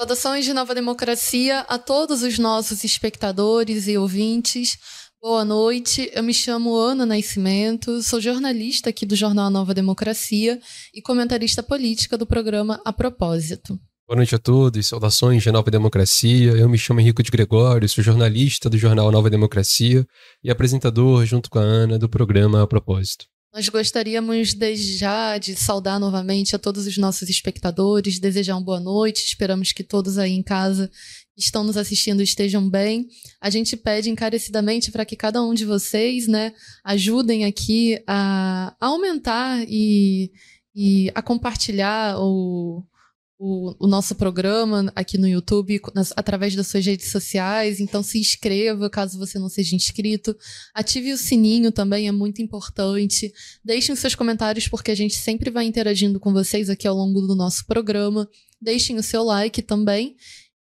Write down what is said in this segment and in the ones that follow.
Saudações de Nova Democracia a todos os nossos espectadores e ouvintes. Boa noite, eu me chamo Ana Nascimento, sou jornalista aqui do jornal Nova Democracia e comentarista política do programa A Propósito. Boa noite a todos, saudações de Nova Democracia. Eu me chamo Henrico de Gregório, sou jornalista do jornal Nova Democracia e apresentador, junto com a Ana, do programa A Propósito. Nós gostaríamos desde já de saudar novamente a todos os nossos espectadores, desejar uma boa noite. Esperamos que todos aí em casa que estão nos assistindo estejam bem. A gente pede encarecidamente para que cada um de vocês, né, ajudem aqui a, a aumentar e, e a compartilhar o, o, o, nosso programa aqui no YouTube nas, através das suas redes sociais. Então se inscreva caso você não seja inscrito. Ative o sininho também, é muito importante. Deixem seus comentários porque a gente sempre vai interagindo com vocês aqui ao longo do nosso programa. Deixem o seu like também.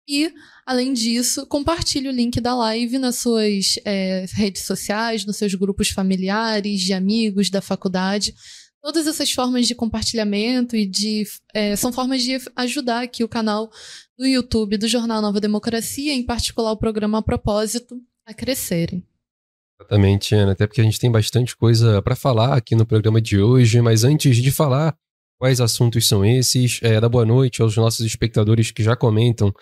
E, além disso, compartilhe o link da live nas suas é, redes sociais, nos seus grupos familiares, de amigos, da faculdade Todas essas formas de compartilhamento e de. É, são formas de ajudar aqui o canal do YouTube do Jornal Nova Democracia, em particular o programa A Propósito, a crescerem. Exatamente, Ana. Até porque a gente tem bastante coisa para falar aqui no programa de hoje, mas antes de falar quais assuntos são esses, é, da boa noite aos nossos espectadores que já comentam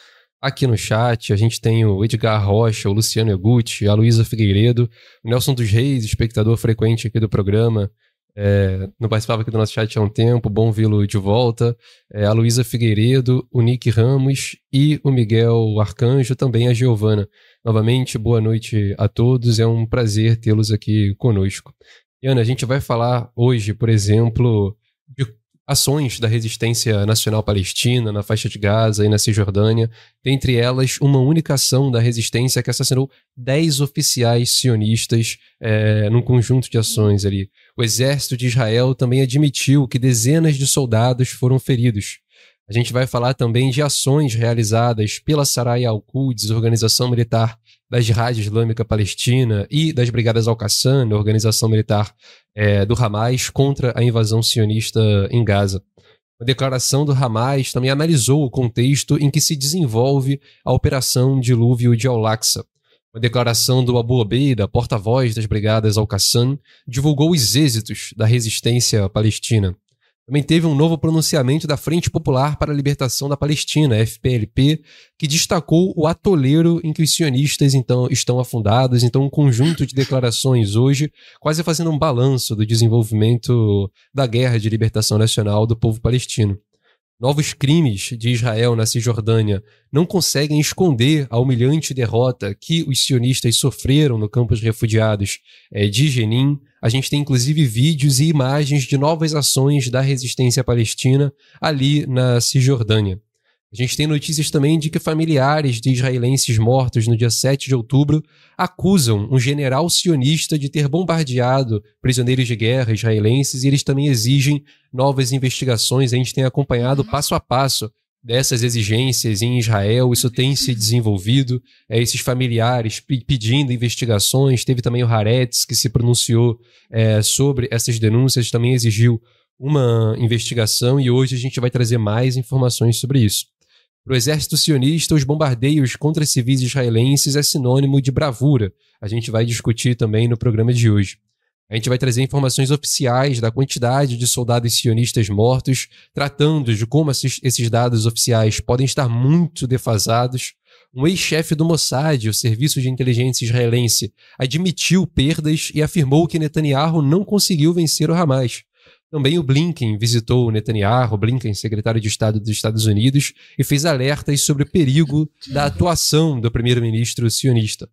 aqui no chat. A gente tem o Edgar Rocha, o Luciano Egutti, a Luísa Figueiredo, o Nelson dos Reis, espectador frequente aqui do programa. É, não participava aqui do nosso chat há um tempo, bom vê-lo de volta. É, a Luísa Figueiredo, o Nick Ramos e o Miguel Arcanjo, também a Giovana. Novamente, boa noite a todos, é um prazer tê-los aqui conosco. E Ana, a gente vai falar hoje, por exemplo, de ações da resistência nacional palestina na faixa de Gaza e na Cisjordânia, dentre elas uma única ação da resistência que assassinou 10 oficiais sionistas é, num conjunto de ações ali. O exército de Israel também admitiu que dezenas de soldados foram feridos. A gente vai falar também de ações realizadas pela Sarai al-Quds, organização militar da Jihad Islâmica Palestina, e das Brigadas Al-Qassam, organização militar é, do Hamas, contra a invasão sionista em Gaza. A declaração do Hamas também analisou o contexto em que se desenvolve a Operação Dilúvio de Al-Aqsa. A declaração do Abu Obeida, porta-voz das Brigadas Al-Qassam, divulgou os êxitos da resistência palestina. Também teve um novo pronunciamento da Frente Popular para a Libertação da Palestina, FPLP, que destacou o atoleiro em que os sionistas então estão afundados. Então, um conjunto de declarações hoje, quase fazendo um balanço do desenvolvimento da guerra de libertação nacional do povo palestino. Novos crimes de Israel na Cisjordânia não conseguem esconder a humilhante derrota que os sionistas sofreram no campo de refugiados é, de Jenin. A gente tem inclusive vídeos e imagens de novas ações da resistência palestina ali na Cisjordânia. A gente tem notícias também de que familiares de israelenses mortos no dia 7 de outubro acusam um general sionista de ter bombardeado prisioneiros de guerra israelenses e eles também exigem novas investigações. A gente tem acompanhado passo a passo dessas exigências em Israel, isso tem se desenvolvido, é, esses familiares pedindo investigações. Teve também o Haaretz, que se pronunciou é, sobre essas denúncias, também exigiu uma investigação e hoje a gente vai trazer mais informações sobre isso. Para o exército sionista, os bombardeios contra civis israelenses é sinônimo de bravura. A gente vai discutir também no programa de hoje. A gente vai trazer informações oficiais da quantidade de soldados sionistas mortos, tratando de como esses dados oficiais podem estar muito defasados. Um ex-chefe do Mossad, o serviço de inteligência israelense, admitiu perdas e afirmou que Netanyahu não conseguiu vencer o Hamas. Também o Blinken visitou o Netanyahu, Blinken, secretário de Estado dos Estados Unidos, e fez alertas sobre o perigo da atuação do primeiro-ministro sionista.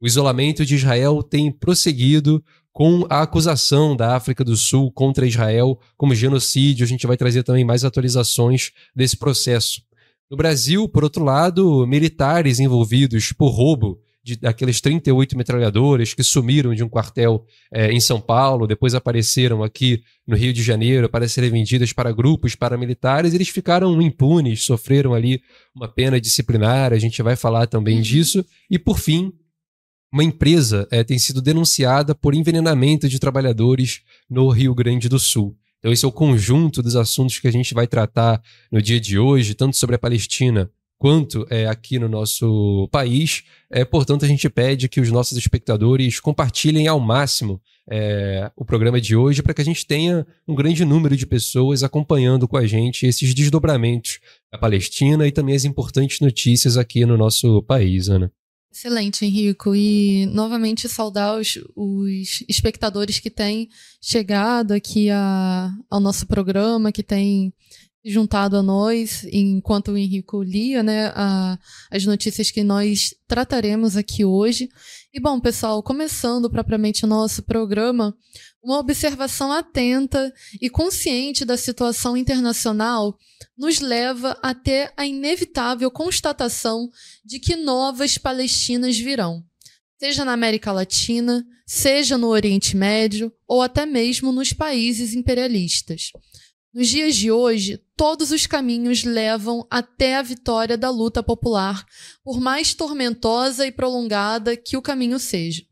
O isolamento de Israel tem prosseguido com a acusação da África do Sul contra Israel como genocídio. A gente vai trazer também mais atualizações desse processo. No Brasil, por outro lado, militares envolvidos por roubo de, daqueles 38 metralhadoras que sumiram de um quartel é, em São Paulo, depois apareceram aqui no Rio de Janeiro para serem vendidas para grupos paramilitares, eles ficaram impunes, sofreram ali uma pena disciplinar, a gente vai falar também uhum. disso. E por fim, uma empresa é, tem sido denunciada por envenenamento de trabalhadores no Rio Grande do Sul. Então, esse é o conjunto dos assuntos que a gente vai tratar no dia de hoje, tanto sobre a Palestina quanto é, aqui no nosso país. É, portanto, a gente pede que os nossos espectadores compartilhem ao máximo é, o programa de hoje para que a gente tenha um grande número de pessoas acompanhando com a gente esses desdobramentos da Palestina e também as importantes notícias aqui no nosso país, Ana. Excelente, Henrico. E novamente saudar os, os espectadores que têm chegado aqui a, ao nosso programa, que têm juntado a nós, enquanto o Henrico lia né, a, as notícias que nós trataremos aqui hoje. E bom, pessoal, começando propriamente o nosso programa, uma observação atenta e consciente da situação internacional nos leva até a inevitável constatação de que novas Palestinas virão, seja na América Latina, seja no Oriente Médio ou até mesmo nos países imperialistas. Nos dias de hoje, todos os caminhos levam até a vitória da luta popular, por mais tormentosa e prolongada que o caminho seja.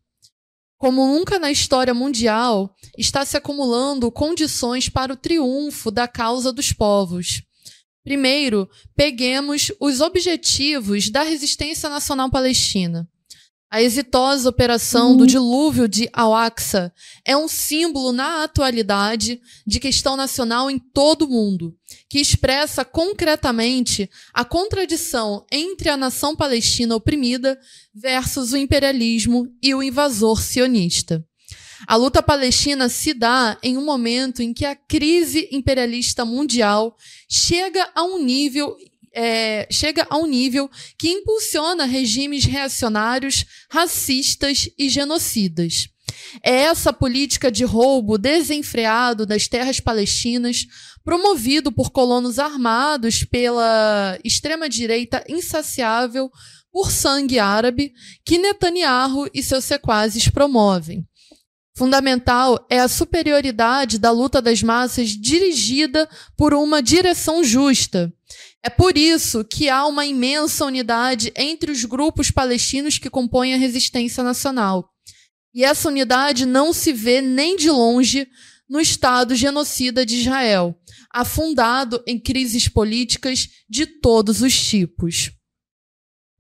Como nunca na história mundial, está se acumulando condições para o triunfo da causa dos povos. Primeiro, peguemos os objetivos da resistência nacional palestina. A exitosa operação uhum. do dilúvio de Al-Aqsa é um símbolo na atualidade de questão nacional em todo o mundo, que expressa concretamente a contradição entre a nação palestina oprimida versus o imperialismo e o invasor sionista. A luta palestina se dá em um momento em que a crise imperialista mundial chega a um nível é, chega a um nível que impulsiona regimes reacionários, racistas e genocidas. É essa política de roubo desenfreado das terras palestinas, promovido por colonos armados pela extrema-direita insaciável por sangue árabe, que Netanyahu e seus sequazes promovem. Fundamental é a superioridade da luta das massas dirigida por uma direção justa, é por isso que há uma imensa unidade entre os grupos palestinos que compõem a resistência nacional. E essa unidade não se vê nem de longe no Estado genocida de Israel, afundado em crises políticas de todos os tipos.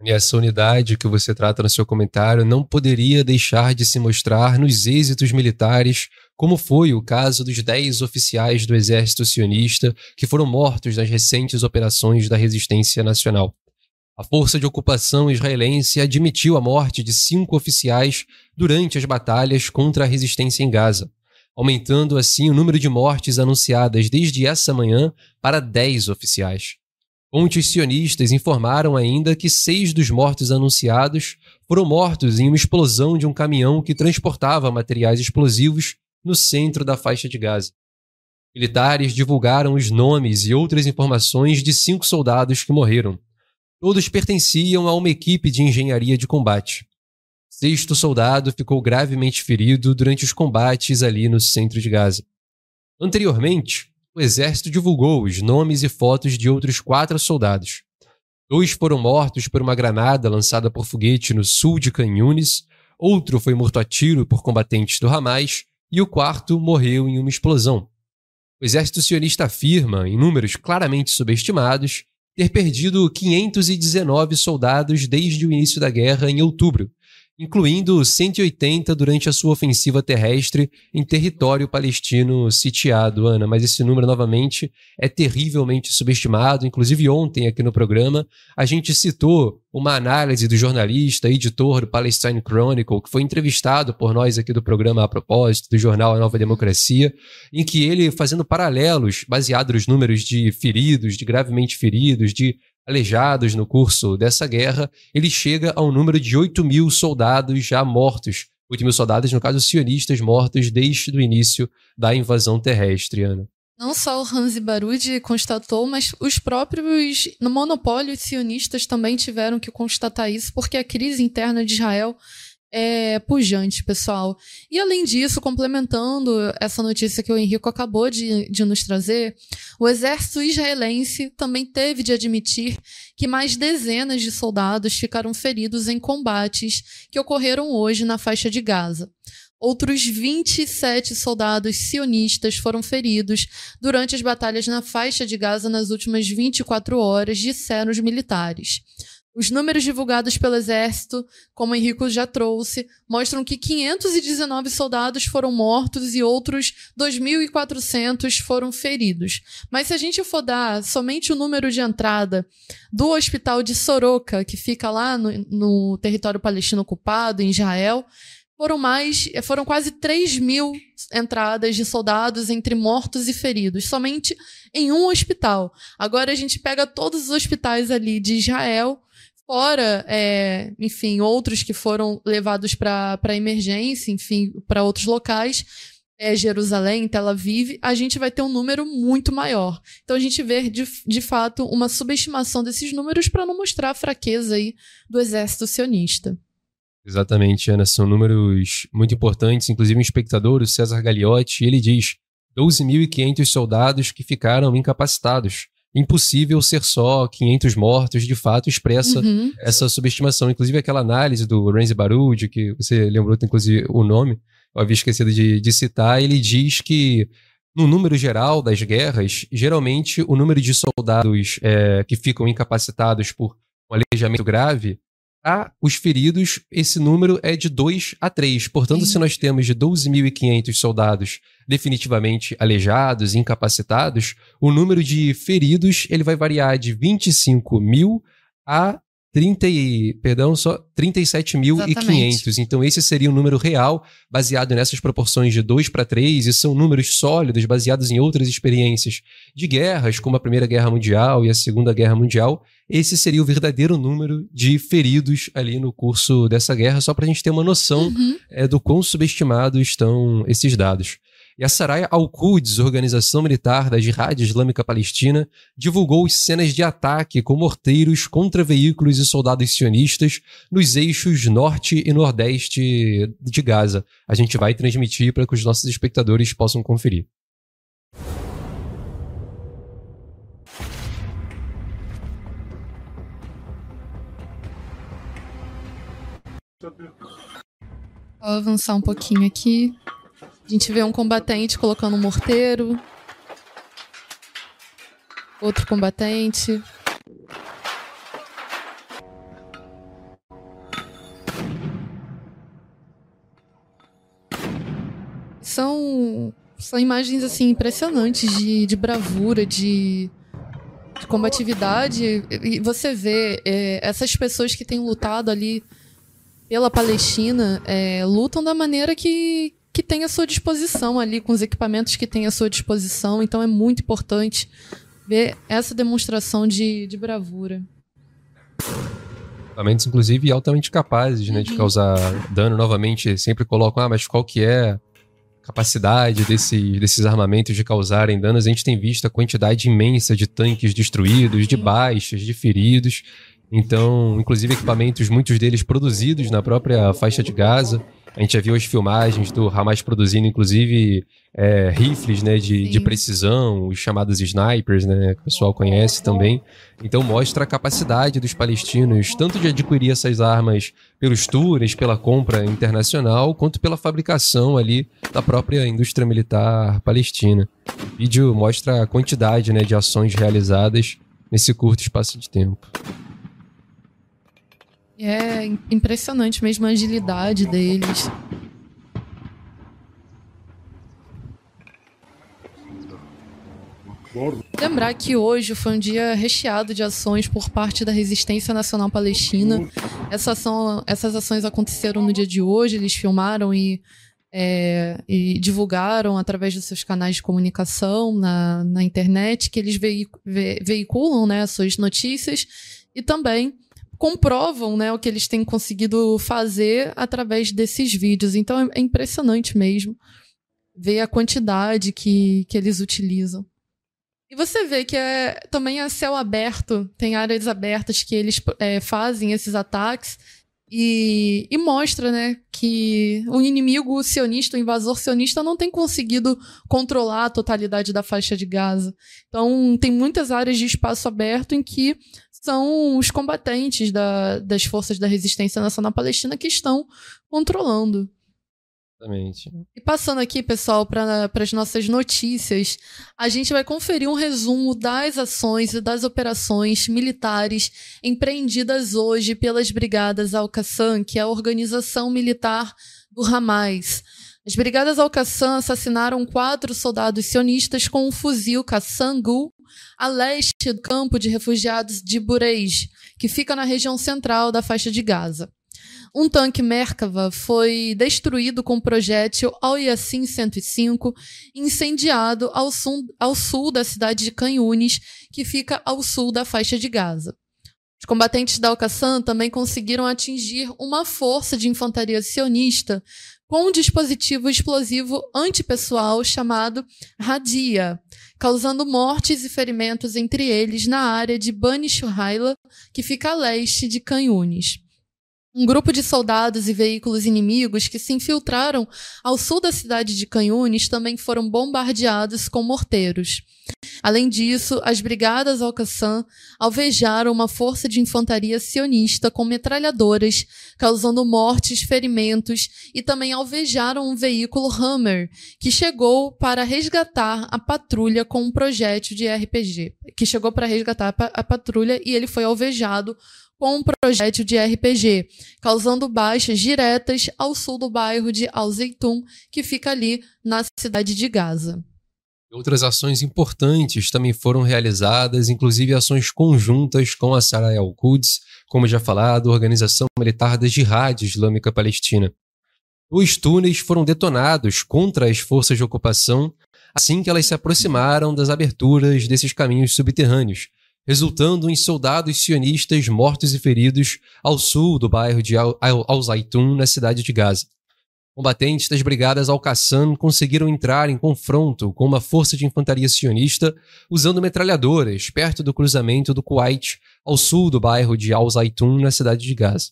E essa unidade que você trata no seu comentário não poderia deixar de se mostrar nos êxitos militares, como foi o caso dos 10 oficiais do exército sionista que foram mortos nas recentes operações da resistência nacional. A força de ocupação israelense admitiu a morte de cinco oficiais durante as batalhas contra a resistência em Gaza, aumentando assim o número de mortes anunciadas desde essa manhã para 10 oficiais. Fontes sionistas informaram ainda que seis dos mortos anunciados foram mortos em uma explosão de um caminhão que transportava materiais explosivos no centro da faixa de Gaza. Militares divulgaram os nomes e outras informações de cinco soldados que morreram. Todos pertenciam a uma equipe de engenharia de combate. Sexto soldado ficou gravemente ferido durante os combates ali no centro de Gaza. Anteriormente, o exército divulgou os nomes e fotos de outros quatro soldados. Dois foram mortos por uma granada lançada por foguete no sul de Canhunes, outro foi morto a tiro por combatentes do Hamas e o quarto morreu em uma explosão. O exército sionista afirma, em números claramente subestimados, ter perdido 519 soldados desde o início da guerra em outubro, incluindo 180 durante a sua ofensiva terrestre em território palestino sitiado, Ana. Mas esse número, novamente, é terrivelmente subestimado. Inclusive, ontem, aqui no programa, a gente citou uma análise do jornalista, editor do Palestine Chronicle, que foi entrevistado por nós aqui do programa a propósito, do jornal A Nova Democracia, em que ele, fazendo paralelos, baseado nos números de feridos, de gravemente feridos, de aleijados no curso dessa guerra, ele chega ao número de 8 mil soldados já mortos. 8 mil soldados, no caso, sionistas mortos desde o início da invasão terrestre, Ana. Não só o Hansi Barudi constatou, mas os próprios monopólios sionistas também tiveram que constatar isso, porque a crise interna de Israel é, pujante, pessoal. E além disso, complementando essa notícia que o Henrico acabou de, de nos trazer, o exército israelense também teve de admitir que mais dezenas de soldados ficaram feridos em combates que ocorreram hoje na faixa de Gaza. Outros 27 soldados sionistas foram feridos durante as batalhas na faixa de Gaza nas últimas 24 horas, disseram os militares. Os números divulgados pelo Exército, como Henrico já trouxe, mostram que 519 soldados foram mortos e outros 2.400 foram feridos. Mas se a gente for dar somente o número de entrada do hospital de Soroka, que fica lá no, no território palestino ocupado, em Israel, foram mais, foram quase 3 mil entradas de soldados entre mortos e feridos, somente em um hospital. Agora a gente pega todos os hospitais ali de Israel Fora, é, enfim, outros que foram levados para emergência, enfim, para outros locais, é, Jerusalém, Tel Aviv, a gente vai ter um número muito maior. Então a gente vê, de, de fato, uma subestimação desses números para não mostrar a fraqueza aí do exército sionista. Exatamente, Ana, são números muito importantes. Inclusive, um espectador, o César Gagliotti, ele diz 12.500 soldados que ficaram incapacitados impossível ser só 500 mortos, de fato expressa uhum. essa subestimação. Inclusive aquela análise do Renzi Barudi, que você lembrou inclusive o nome, eu havia esquecido de, de citar, ele diz que no número geral das guerras, geralmente o número de soldados é, que ficam incapacitados por um aleijamento grave a os feridos, esse número é de 2 a 3. Portanto, Sim. se nós temos de 12.500 soldados definitivamente aleijados, incapacitados, o número de feridos ele vai variar de 25 mil a 30 e, perdão, só 37.500. Então esse seria o número real, baseado nessas proporções de 2 para 3, e são números sólidos, baseados em outras experiências de guerras, como a Primeira Guerra Mundial e a Segunda Guerra Mundial. Esse seria o verdadeiro número de feridos ali no curso dessa guerra, só para a gente ter uma noção uhum. é, do quão subestimados estão esses dados. E a Saraya Al-Quds, organização militar da Jihad Islâmica Palestina, divulgou cenas de ataque com morteiros contra veículos e soldados sionistas nos eixos norte e nordeste de Gaza. A gente vai transmitir para que os nossos espectadores possam conferir. Vou avançar um pouquinho aqui. A gente vê um combatente colocando um morteiro. Outro combatente. São, são imagens assim impressionantes de, de bravura, de, de combatividade. E você vê é, essas pessoas que têm lutado ali pela Palestina é, lutam da maneira que, que tem à sua disposição ali, com os equipamentos que tem à sua disposição. Então é muito importante ver essa demonstração de, de bravura. Equipamentos, inclusive, altamente capazes né, uhum. de causar dano. Novamente, sempre colocam, ah, mas qual que é a capacidade desse, desses armamentos de causarem danos? A gente tem visto a quantidade imensa de tanques destruídos, de baixas, de feridos. Então, inclusive equipamentos, muitos deles produzidos na própria faixa de Gaza. A gente já viu as filmagens do Hamas produzindo, inclusive, é, rifles né, de, de, precisão, os chamados snipers, né, que o pessoal conhece também. Então mostra a capacidade dos palestinos, tanto de adquirir essas armas pelos tours, pela compra internacional, quanto pela fabricação ali da própria indústria militar palestina. O vídeo mostra a quantidade né, de ações realizadas nesse curto espaço de tempo. É impressionante mesmo a agilidade deles. Lembrar que hoje foi um dia recheado de ações por parte da Resistência Nacional Palestina. Essa ação, essas ações aconteceram no dia de hoje, eles filmaram e, é, e divulgaram através dos seus canais de comunicação na, na internet, que eles veiculam né, as suas notícias e também comprovam né, o que eles têm conseguido fazer através desses vídeos. Então é, impressionante mesmo ver a quantidade que, que eles utilizam. E você vê que é, também é céu aberto, tem áreas abertas que eles é, fazem esses ataques e, e, mostra né, que o inimigo sionista, o invasor sionista, não tem conseguido controlar a totalidade da faixa de Gaza. Então, tem muitas áreas de espaço aberto em que são os combatentes da, das forças da resistência nacional palestina que estão controlando. Exatamente. E passando aqui, pessoal, para as nossas notícias, a gente vai conferir um resumo das ações e das operações militares empreendidas hoje pelas Brigadas Al-Qassam, que é a organização militar do Hamas. As Brigadas Al-Qassam assassinaram quatro soldados sionistas com um fuzil Qassam-Gu a leste do campo de refugiados de Bureij, que fica na região central da faixa de Gaza. Um tanque Merkava foi destruído com um projétil Al-Yassin 105, incendiado ao sul, ao sul da cidade de Canhunes, que fica ao sul da faixa de Gaza. Os combatentes da Al-Qassam também conseguiram atingir uma força de infantaria sionista com um dispositivo explosivo antipessoal chamado Radia, causando mortes e ferimentos entre eles na área de Bani Shurhaila, que fica a leste de Canhunes. Um grupo de soldados e veículos inimigos que se infiltraram ao sul da cidade de Canhunes também foram bombardeados com morteiros. Além disso, as brigadas Al-Qassam alvejaram uma força de infantaria sionista com metralhadoras, causando mortes, ferimentos e também alvejaram um veículo Hammer, que chegou para resgatar a patrulha com um projétil de RPG, que chegou para resgatar a patrulha e ele foi alvejado com um projétil de RPG, causando baixas diretas ao sul do bairro de Al-Zeytun, que fica ali na cidade de Gaza. Outras ações importantes também foram realizadas, inclusive ações conjuntas com a Sarai al-Quds, como já falado, Organização Militar da Jihad Islâmica Palestina. Os túneis foram detonados contra as forças de ocupação assim que elas se aproximaram das aberturas desses caminhos subterrâneos, resultando em soldados sionistas mortos e feridos ao sul do bairro de Al-Zaitun, na cidade de Gaza. Combatentes das brigadas Al-Qassam conseguiram entrar em confronto com uma força de infantaria sionista usando metralhadoras perto do cruzamento do Kuwait, ao sul do bairro de Al-Zaitun, na cidade de Gaza.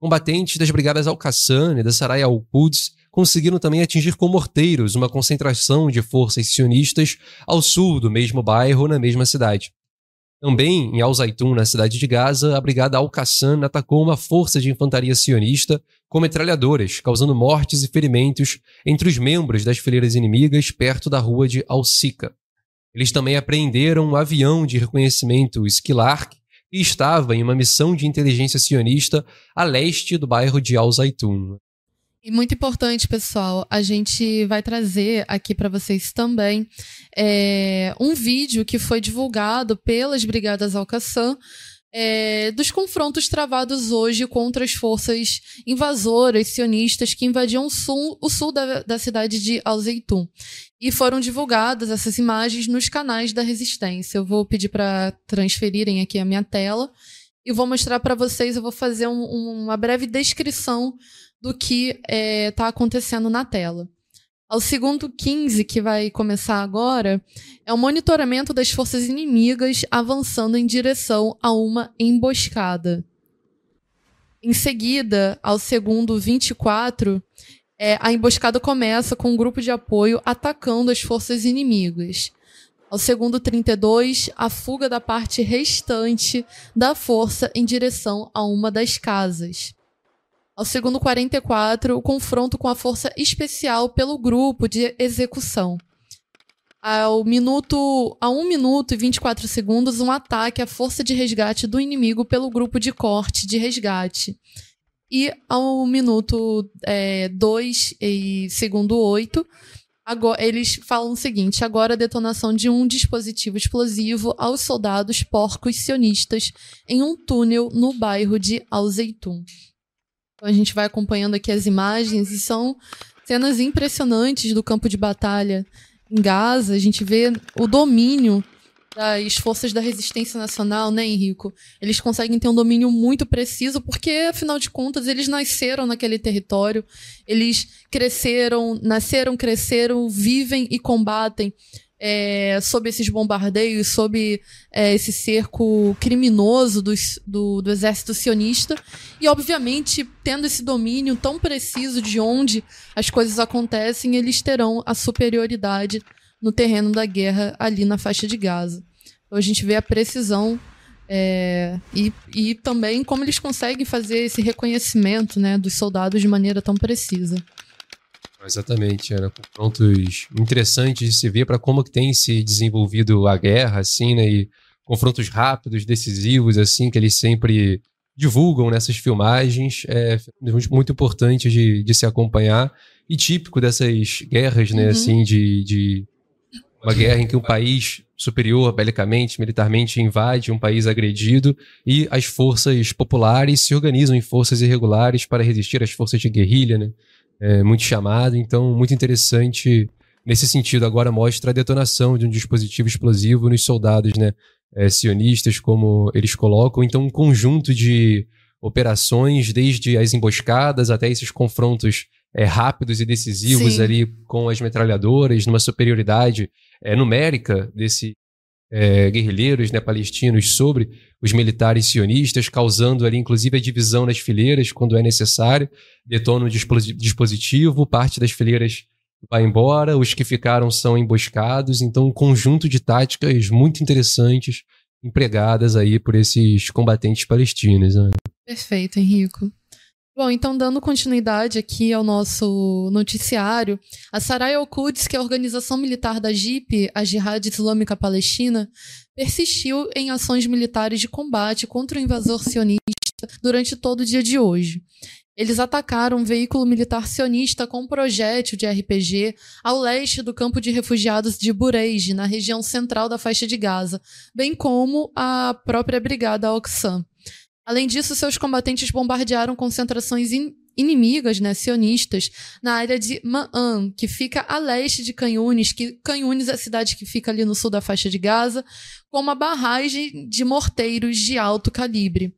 Combatentes das brigadas Al-Qassam e da Sarai al-Quds conseguiram também atingir com morteiros uma concentração de forças sionistas ao sul do mesmo bairro, na mesma cidade. Também em Al-Zaitun, na cidade de Gaza, a brigada Al-Qassam atacou uma força de infantaria sionista com metralhadoras, causando mortes e ferimentos entre os membros das fileiras inimigas perto da rua de Al-Sika. Eles também apreenderam um avião de reconhecimento Skylark que estava em uma missão de inteligência sionista a leste do bairro de Al-Zaitun. E muito importante, pessoal, a gente vai trazer aqui para vocês também é, um vídeo que foi divulgado pelas Brigadas Al-Qassam é, dos confrontos travados hoje contra as forças invasoras sionistas que invadiam o sul, o sul da, da cidade de Al-Zeitun. E foram divulgadas essas imagens nos canais da resistência. Eu vou pedir para transferirem aqui a minha tela e vou mostrar para vocês. Eu vou fazer um, uma breve descrição do que está é, tá acontecendo na tela. Ao segundo 15, que vai começar agora, é o monitoramento das forças inimigas avançando em direção a uma emboscada. Em seguida, ao segundo 24, é, a emboscada começa com um grupo de apoio atacando as forças inimigas. Ao segundo 32, a fuga da parte restante da força em direção a uma das casas. Ao segundo 44, o confronto com a força especial pelo grupo de execução. Ao minuto, a 1 minuto e 24 segundos, um ataque à força de resgate do inimigo pelo grupo de corte de resgate. E ao minuto 2 é, e segundo 8, agora, eles falam o seguinte: agora a detonação de um dispositivo explosivo aos soldados porcos sionistas em um túnel no bairro de Al-Zeitun. Então a gente vai acompanhando aqui as imagens e são cenas impressionantes do campo de batalha em Gaza. A gente vê o domínio das forças da resistência nacional, né, Henrico? Eles conseguem ter um domínio muito preciso, porque, afinal de contas, eles nasceram naquele território, eles cresceram, nasceram, cresceram, vivem e combatem é, sob esses bombardeios, sob é, esse cerco criminoso do, do exército sionista. E, obviamente, tendo esse domínio tão preciso de onde as coisas acontecem, eles terão a superioridade no terreno da guerra ali na faixa de Gaza. Então a gente vê a precisão é, e, e também como eles conseguem fazer esse reconhecimento né, dos soldados de maneira tão precisa. Exatamente, era confrontos interessantes de se ver para como que tem se desenvolvido a guerra, assim, né? E confrontos rápidos, decisivos, assim, que eles sempre divulgam nessas filmagens, é muito importante de, de se acompanhar e típico dessas guerras, né, uhum. assim, de, de uma guerra em que um país superior belicamente, militarmente invade um país agredido e as forças populares se organizam em forças irregulares para resistir às forças de guerrilha, né? É muito chamado, então muito interessante nesse sentido. Agora mostra a detonação de um dispositivo explosivo nos soldados, né? É, sionistas, como eles colocam. Então um conjunto de operações, desde as emboscadas até esses confrontos é, rápidos e decisivos Sim. ali com as metralhadoras, numa superioridade é, numérica desse é, guerrilheiros né, palestinos sobre os militares sionistas, causando ali inclusive a divisão nas fileiras quando é necessário, detona o dispositivo, parte das fileiras vai embora, os que ficaram são emboscados, então um conjunto de táticas muito interessantes empregadas aí por esses combatentes palestinos. Né? Perfeito, Henrico. Bom, então dando continuidade aqui ao nosso noticiário, a Sarai al-Quds, que é a organização militar da JIP, a Jihad Islâmica Palestina, persistiu em ações militares de combate contra o invasor sionista durante todo o dia de hoje. Eles atacaram um veículo militar sionista com um projétil de RPG ao leste do campo de refugiados de Bureij, na região central da faixa de Gaza, bem como a própria brigada Al-Qassam. Além disso, seus combatentes bombardearam concentrações in inimigas, né, sionistas, na área de Ma'an, que fica a leste de Canhunes, que Canhunes é a cidade que fica ali no sul da faixa de Gaza, com uma barragem de morteiros de alto calibre.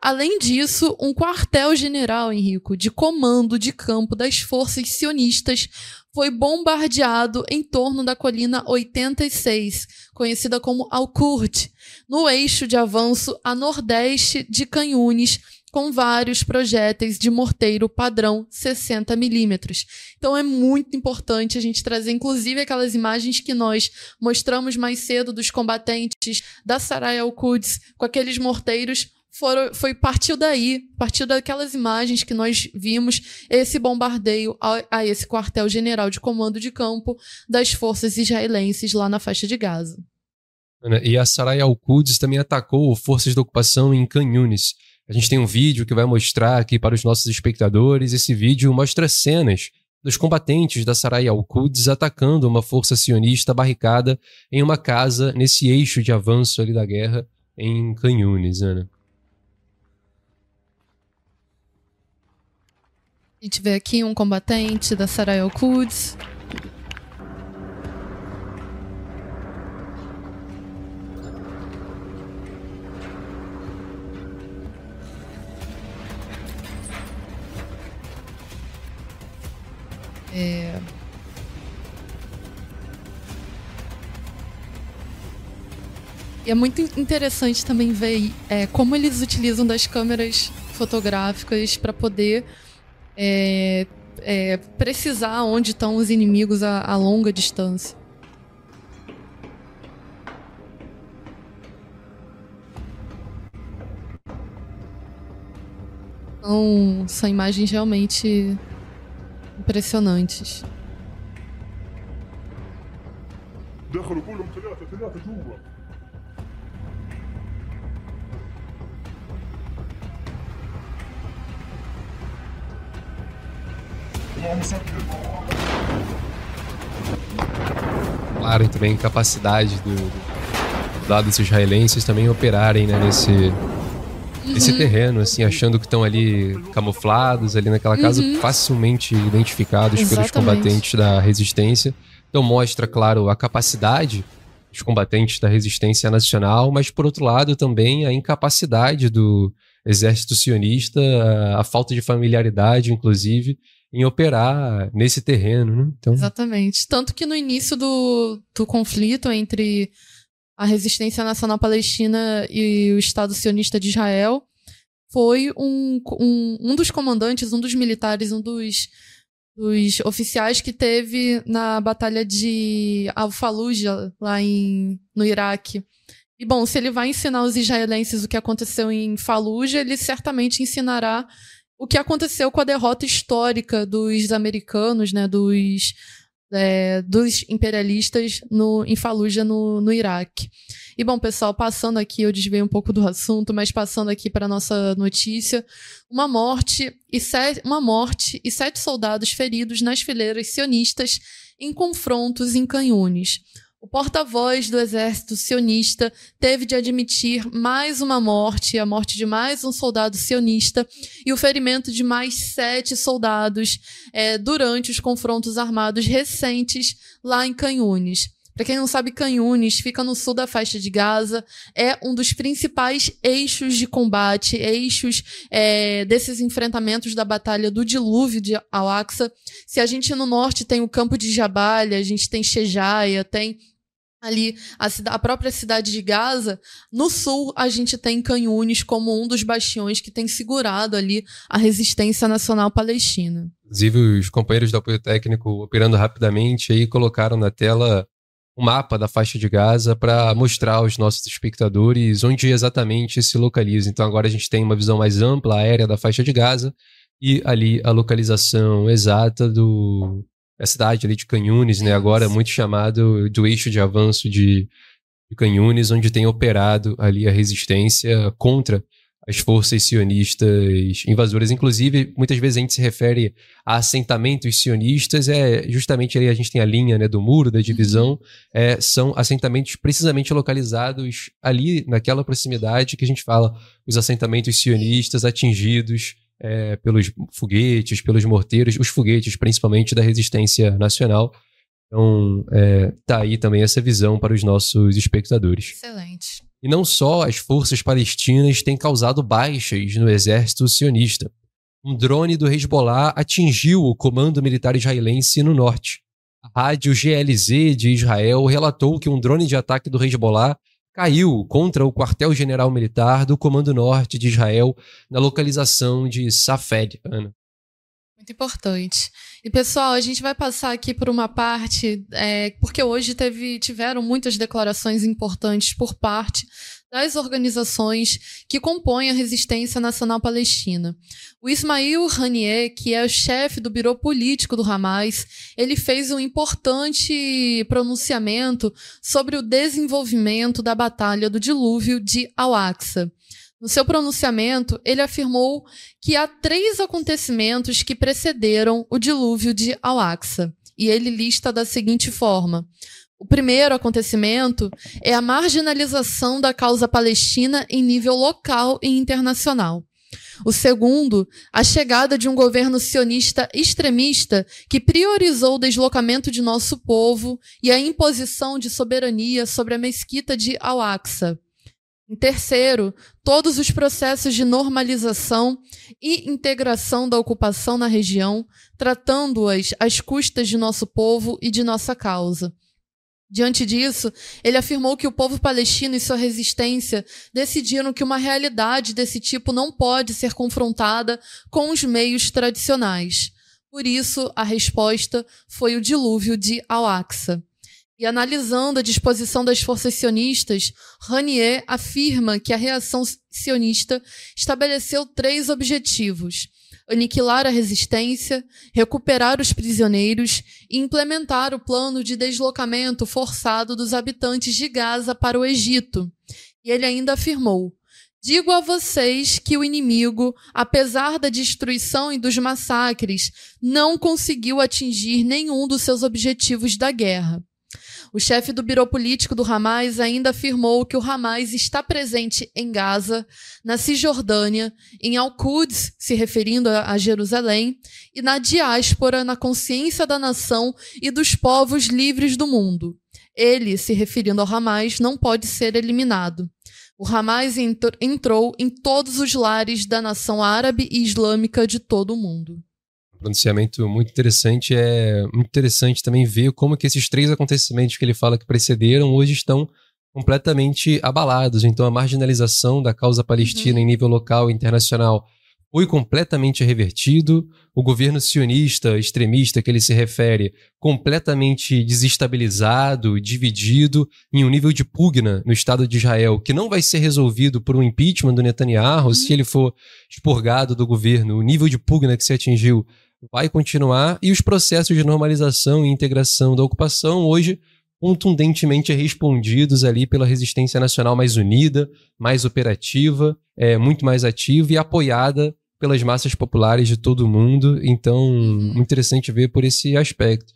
Além disso, um quartel-general, Henrico, de comando de campo das forças sionistas foi bombardeado em torno da colina 86, conhecida como Al-Qurt, no eixo de avanço a nordeste de Canhunes, com vários projéteis de morteiro padrão 60 milímetros. Então é muito importante a gente trazer, inclusive, aquelas imagens que nós mostramos mais cedo dos combatentes da Sarai al-Quds com aqueles morteiros foram, foi partiu daí, partiu daquelas imagens que nós vimos, esse bombardeio a, a esse quartel-general de comando de campo das forças israelenses lá na faixa de Gaza. E a Sarai al-Quds também atacou forças de ocupação em Khan Yunis. A gente tem um vídeo que vai mostrar aqui para os nossos espectadores. Esse vídeo mostra cenas dos combatentes da Sarai al-Quds atacando uma força sionista barricada em uma casa nesse eixo de avanço ali da guerra em Khan Yunis, Ana. A gente vê aqui um combatente da Sarai al-Quds. É... E é muito interessante também ver é, como eles utilizam das câmeras fotográficas para poder é, é, precisar onde estão os inimigos a, a longa distância. Então, são imagens realmente impressionantes. Claro, e também capacidade do, do lados israelenses também operarem né, nesse, uhum. nesse terreno, assim, achando que estão ali camuflados ali naquela casa, uhum. facilmente identificados Exatamente. pelos combatentes da resistência. Então mostra, claro, a capacidade dos combatentes da resistência nacional, mas por outro lado também a incapacidade do exército sionista, a falta de familiaridade, inclusive, em operar nesse terreno. Né? Então... Exatamente. Tanto que no início do, do conflito entre a resistência nacional palestina e o Estado sionista de Israel, foi um, um, um dos comandantes, um dos militares, um dos, dos oficiais que teve na batalha de Al-Fallujah, lá em, no Iraque. E, bom, se ele vai ensinar os israelenses o que aconteceu em Fallujah, ele certamente ensinará o que aconteceu com a derrota histórica dos americanos, né, dos, é, dos imperialistas no, em Fallujah, no, no Iraque. E bom, pessoal, passando aqui, eu desviei um pouco do assunto, mas passando aqui para nossa notícia, uma morte e sete, uma morte e sete soldados feridos nas fileiras sionistas em confrontos em Canhunes. O porta-voz do exército sionista teve de admitir mais uma morte, a morte de mais um soldado sionista e o ferimento de mais sete soldados é, durante os confrontos armados recentes lá em Canhunes. Para quem não sabe, Canhunes fica no sul da faixa de Gaza, é um dos principais eixos de combate, eixos é, desses enfrentamentos da Batalha do Dilúvio de Al-Aqsa. Se a gente no norte tem o campo de Jabalha, a gente tem Shejaia, tem ali a, a, própria cidade de Gaza, no sul a gente tem Canhunes como um dos bastiões que tem segurado ali a resistência nacional palestina. Inclusive os companheiros do apoio técnico operando rapidamente aí colocaram na tela um mapa da faixa de Gaza para mostrar aos nossos espectadores onde exatamente se localiza. Então agora a gente tem uma visão mais ampla aérea da faixa de Gaza e ali a localização exata do a cidade ali de Canhunes, né? Agora muito chamado do eixo de avanço de, de Canhunes, onde tem operado ali a resistência contra as forças sionistas invasoras. Inclusive, muitas vezes a gente se refere a assentamentos sionistas, é justamente ali a gente tem a linha né, do muro, da divisão, uhum. é, são assentamentos precisamente localizados ali naquela proximidade que a gente fala, os assentamentos sionistas atingidos é, pelos foguetes, pelos morteiros, os foguetes principalmente da resistência nacional. Então, é, tá aí também essa visão para os nossos espectadores. Excelente. E não só as forças palestinas têm causado baixas no exército sionista. Um drone do Hezbollah atingiu o comando militar israelense no norte. A rádio GLZ de Israel relatou que um drone de ataque do Hezbollah caiu contra o quartel-general militar do Comando Norte de Israel na localização de Safed, Ana. Muito importante. E pessoal, a gente vai passar aqui por uma parte, é, porque hoje teve, tiveram muitas declarações importantes por parte das organizações que compõem a Resistência Nacional Palestina. O Ismail Haniyeh, que é o chefe do biro político do Hamas, ele fez um importante pronunciamento sobre o desenvolvimento da Batalha do Dilúvio de Al-Aqsa. No seu pronunciamento, ele afirmou que há três acontecimentos que precederam o dilúvio de Al-Aqsa, e ele lista da seguinte forma: o primeiro acontecimento é a marginalização da causa palestina em nível local e internacional. O segundo, a chegada de um governo sionista extremista que priorizou o deslocamento de nosso povo e a imposição de soberania sobre a mesquita de Al-Aqsa. Em terceiro, todos os processos de normalização e integração da ocupação na região, tratando-as às custas de nosso povo e de nossa causa. Diante disso, ele afirmou que o povo palestino e sua resistência decidiram que uma realidade desse tipo não pode ser confrontada com os meios tradicionais. Por isso, a resposta foi o dilúvio de Al-Aqsa. E analisando a disposição das forças sionistas, Ranier afirma que a reação sionista estabeleceu três objetivos aniquilar a resistência, recuperar os prisioneiros e implementar o plano de deslocamento forçado dos habitantes de Gaza para o Egito. E ele ainda afirmou: Digo a vocês que o inimigo, apesar da destruição e dos massacres, não conseguiu atingir nenhum dos seus objetivos da guerra. O chefe do biro político do Hamas ainda afirmou que o Hamas está presente em Gaza, na Cisjordânia, em Al-Quds, se referindo a Jerusalém, e na diáspora, na consciência da nação e dos povos livres do mundo. Ele, se referindo ao Hamas, não pode ser eliminado. O Hamas entrou em todos os lares da nação árabe e islâmica de todo o mundo pronunciamento muito interessante. É muito interessante também ver como que esses três acontecimentos que ele fala que precederam hoje estão completamente abalados. Então, a marginalização da causa palestina uhum. em nível local e internacional foi completamente revertido, o governo sionista extremista que ele se refere, completamente desestabilizado, dividido, em um nível de pugna no Estado de Israel, que não vai ser resolvido por um impeachment do Netanyahu, uhum. se ele for expurgado do governo, o nível de pugna que se atingiu vai continuar, e os processos de normalização e integração da ocupação hoje contundentemente respondidos ali pela resistência nacional mais unida, mais operativa, é, muito mais ativa e apoiada pelas massas populares de todo o mundo. Então, uhum. interessante ver por esse aspecto.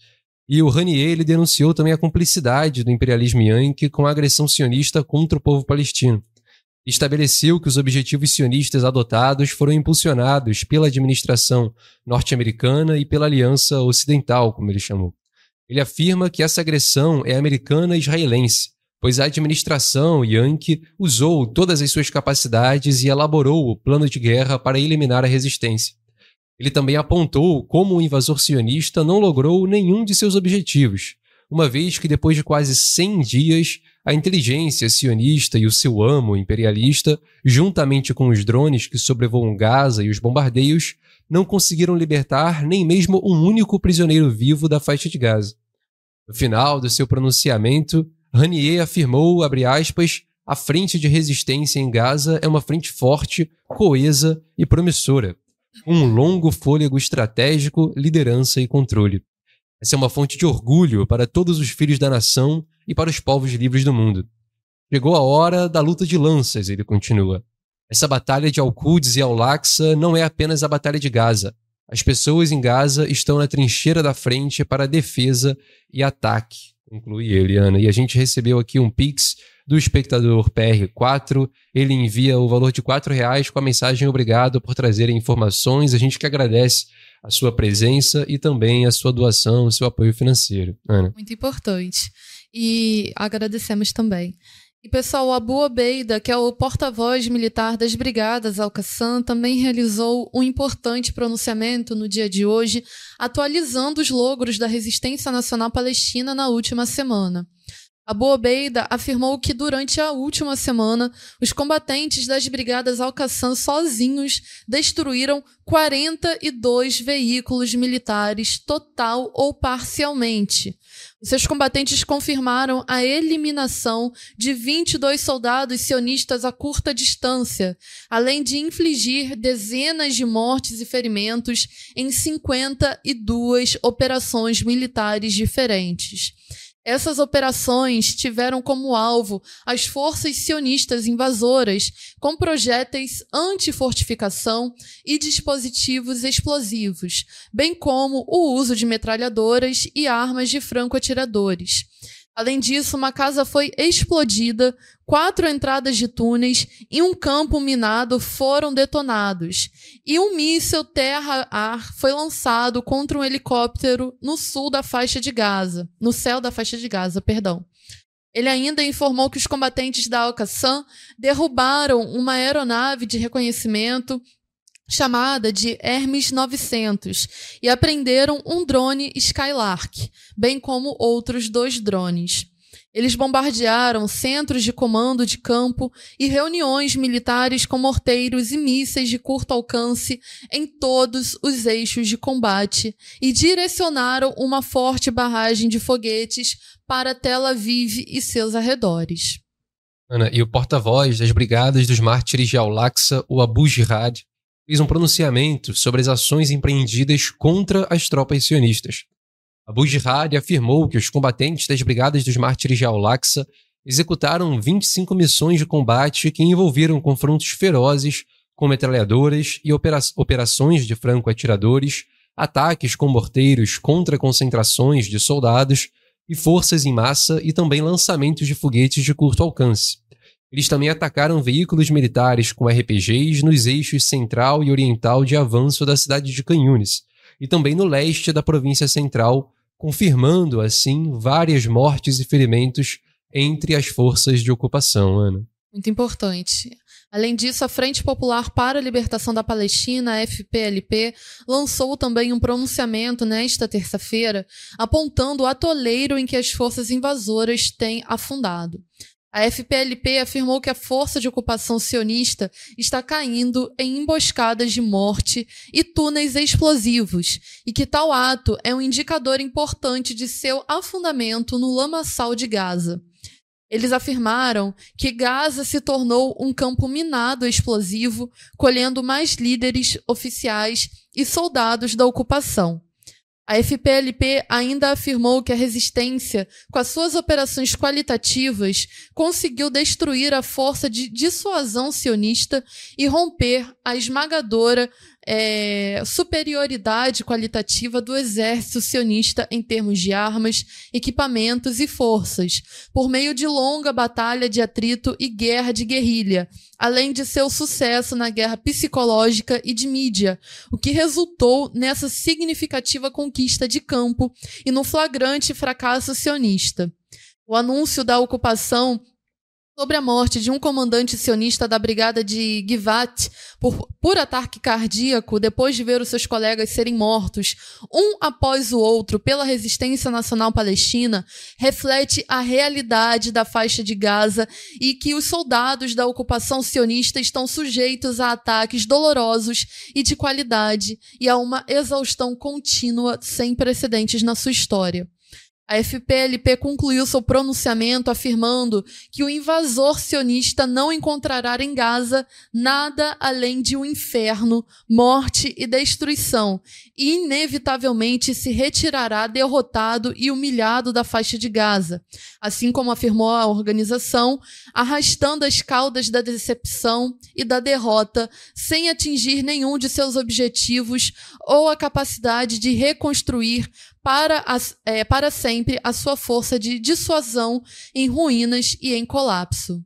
E o Ranier ele denunciou também a cumplicidade do imperialismo yankee com a agressão sionista contra o povo palestino. Estabeleceu que os objetivos sionistas adotados foram impulsionados pela administração norte-americana e pela Aliança Ocidental, como ele chamou. Ele afirma que essa agressão é americana e israelense, pois a administração Yankee usou todas as suas capacidades e elaborou o plano de guerra para eliminar a resistência. Ele também apontou como o invasor sionista não logrou nenhum de seus objetivos, uma vez que depois de quase 100 dias, a inteligência sionista e o seu amo imperialista, juntamente com os drones que sobrevoam Gaza e os bombardeios, não conseguiram libertar nem mesmo um único prisioneiro vivo da faixa de Gaza. No final do seu pronunciamento, Ranier afirmou, aspas, a frente de resistência em Gaza é uma frente forte, coesa e promissora. Um longo fôlego estratégico, liderança e controle. Essa é uma fonte de orgulho para todos os filhos da nação e para os povos livres do mundo. Chegou a hora da luta de lanças, ele continua. Essa batalha de Al-Quds e Al-Aqsa não é apenas a batalha de Gaza. As pessoas em Gaza estão na trincheira da frente para defesa e ataque, conclui ele, Ana. E a gente recebeu aqui um pix do espectador PR4. Ele envia o valor de R$ reais com a mensagem obrigado por trazer informações. A gente que agradece a sua presença e também a sua doação, o seu apoio financeiro. Ana. Muito importante. E agradecemos também. E pessoal, Abu Obeida, que é o porta-voz militar das Brigadas Al-Qassam, também realizou um importante pronunciamento no dia de hoje, atualizando os logros da resistência nacional palestina na última semana. Abu Obeida afirmou que durante a última semana, os combatentes das brigadas Al-Qassam sozinhos destruíram 42 veículos militares, total ou parcialmente. Seus combatentes confirmaram a eliminação de 22 soldados sionistas a curta distância, além de infligir dezenas de mortes e ferimentos em 52 operações militares diferentes. Essas operações tiveram como alvo as forças sionistas invasoras com projéteis anti-fortificação e dispositivos explosivos, bem como o uso de metralhadoras e armas de franco-atiradores. Além disso, uma casa foi explodida, quatro entradas de túneis e um campo minado foram detonados. E um míssil terra-ar foi lançado contra um helicóptero no sul da faixa de Gaza, no céu da faixa de Gaza, perdão. Ele ainda informou que os combatentes da Al-Qassam derrubaram uma aeronave de reconhecimento chamada de Hermes 900 e apreenderam um drone Skylark, bem como outros dois drones. Eles bombardearam centros de comando de campo e reuniões militares com morteiros e mísseis de curto alcance em todos os eixos de combate e direcionaram uma forte barragem de foguetes para Tel Aviv e seus arredores. Ana, e o porta-voz das Brigadas dos Mártires de Al-Aqsa, o Abu Jihad, fez um pronunciamento sobre as ações empreendidas contra as tropas sionistas. Abu Jihad afirmou que os combatentes das Brigadas dos Mártires de Al-Aqsa executaram 25 missões de combate que envolveram confrontos ferozes com metralhadoras e opera operações de franco-atiradores, ataques com morteiros contra concentrações de soldados e forças em massa e também lançamentos de foguetes de curto alcance. Eles também atacaram veículos militares com RPGs nos eixos central e oriental de avanço da cidade de Canhunes, e também no leste da província central, confirmando, assim, várias mortes e ferimentos entre as forças de ocupação, Ana. Muito importante. Além disso, a Frente Popular para a Libertação da Palestina, FPLP, lançou também um pronunciamento nesta terça-feira, apontando o atoleiro em que as forças invasoras têm afundado. A FPLP afirmou que a força de ocupação sionista está caindo em emboscadas de morte e túneis explosivos, e que tal ato é um indicador importante de seu afundamento no lamaçal de Gaza. Eles afirmaram que Gaza se tornou um campo minado explosivo, colhendo mais líderes, oficiais e soldados da ocupação. A FPLP ainda afirmou que a resistência, com as suas operações qualitativas, conseguiu destruir a força de dissuasão sionista e romper a esmagadora é, superioridade qualitativa do exército sionista em termos de armas, equipamentos e forças, por meio de longa batalha de atrito e guerra de guerrilha, além de seu sucesso na guerra psicológica e de mídia, o que resultou nessa significativa conquista de campo e no flagrante fracasso sionista. O anúncio da ocupação sobre a morte de um comandante sionista da brigada de Givat por, por ataque cardíaco depois de ver os seus colegas serem mortos, um após o outro, pela resistência nacional palestina, reflete a realidade da faixa de Gaza e que os soldados da ocupação sionista estão sujeitos a ataques dolorosos e de qualidade e a uma exaustão contínua sem precedentes na sua história. A FPLP concluiu seu pronunciamento afirmando que o invasor sionista não encontrará em Gaza nada além de um inferno, morte e destruição, e inevitavelmente se retirará derrotado e humilhado da faixa de Gaza, assim como afirmou a organização, arrastando as caudas da decepção e da derrota sem atingir nenhum de seus objetivos ou a capacidade de reconstruir para, as, é, para sempre a sua força de dissuasão em ruínas e em colapso.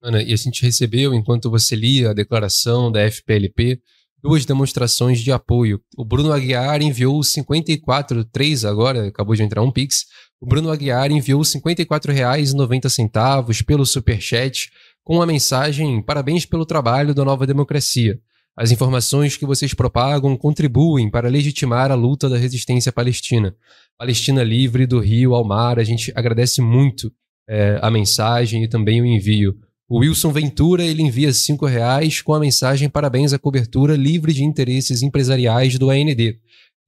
Ana, e a gente recebeu, enquanto você lia a declaração da FPLP, duas demonstrações de apoio. O Bruno Aguiar enviou 54, três agora, acabou de entrar um Pix. O Bruno Aguiar enviou R$ 54,90 pelo Superchat com a mensagem Parabéns pelo trabalho da Nova Democracia. As informações que vocês propagam contribuem para legitimar a luta da resistência palestina. Palestina livre do rio ao mar, a gente agradece muito é, a mensagem e também o envio. O Wilson Ventura ele envia cinco reais com a mensagem parabéns à cobertura livre de interesses empresariais do AND.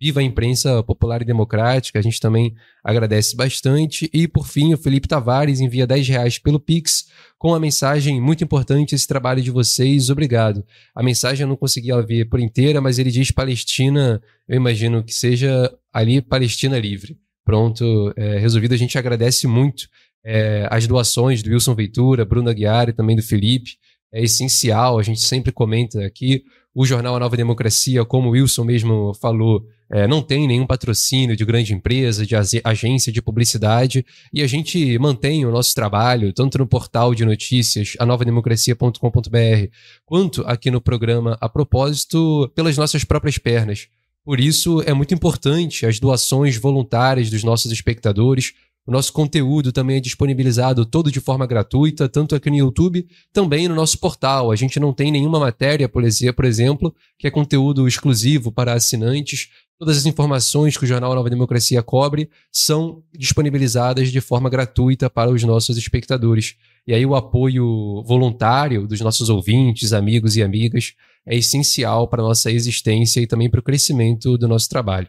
Viva a imprensa popular e democrática, a gente também agradece bastante. E, por fim, o Felipe Tavares envia 10 reais pelo Pix com a mensagem muito importante esse trabalho de vocês, obrigado. A mensagem eu não consegui ver por inteira, mas ele diz Palestina, eu imagino que seja ali Palestina livre. Pronto, é, resolvido, a gente agradece muito é, as doações do Wilson Ventura, Bruno Aguiar e também do Felipe. É essencial, a gente sempre comenta aqui. O jornal A Nova Democracia, como o Wilson mesmo falou, é, não tem nenhum patrocínio de grande empresa, de agência de publicidade, e a gente mantém o nosso trabalho, tanto no portal de notícias, anovademocracia.com.br, quanto aqui no programa A Propósito, pelas nossas próprias pernas. Por isso, é muito importante as doações voluntárias dos nossos espectadores, o nosso conteúdo também é disponibilizado todo de forma gratuita, tanto aqui no YouTube, também no nosso portal. A gente não tem nenhuma matéria, por exemplo, que é conteúdo exclusivo para assinantes. Todas as informações que o jornal Nova Democracia cobre são disponibilizadas de forma gratuita para os nossos espectadores. E aí o apoio voluntário dos nossos ouvintes, amigos e amigas é essencial para a nossa existência e também para o crescimento do nosso trabalho.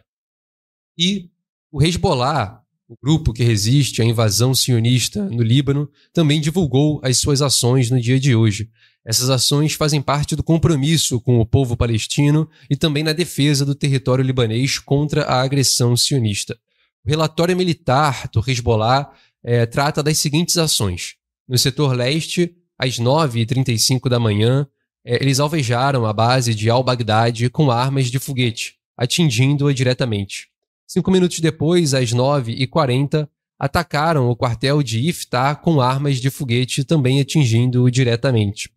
E o Hezbollah o grupo que resiste à invasão sionista no Líbano também divulgou as suas ações no dia de hoje. Essas ações fazem parte do compromisso com o povo palestino e também na defesa do território libanês contra a agressão sionista. O relatório militar do Hezbollah é, trata das seguintes ações. No setor leste, às 9h35 da manhã, é, eles alvejaram a base de al-Baghdad com armas de foguete, atingindo-a diretamente. Cinco minutos depois, às 9h40, atacaram o quartel de Iftá com armas de foguete, também atingindo-o diretamente.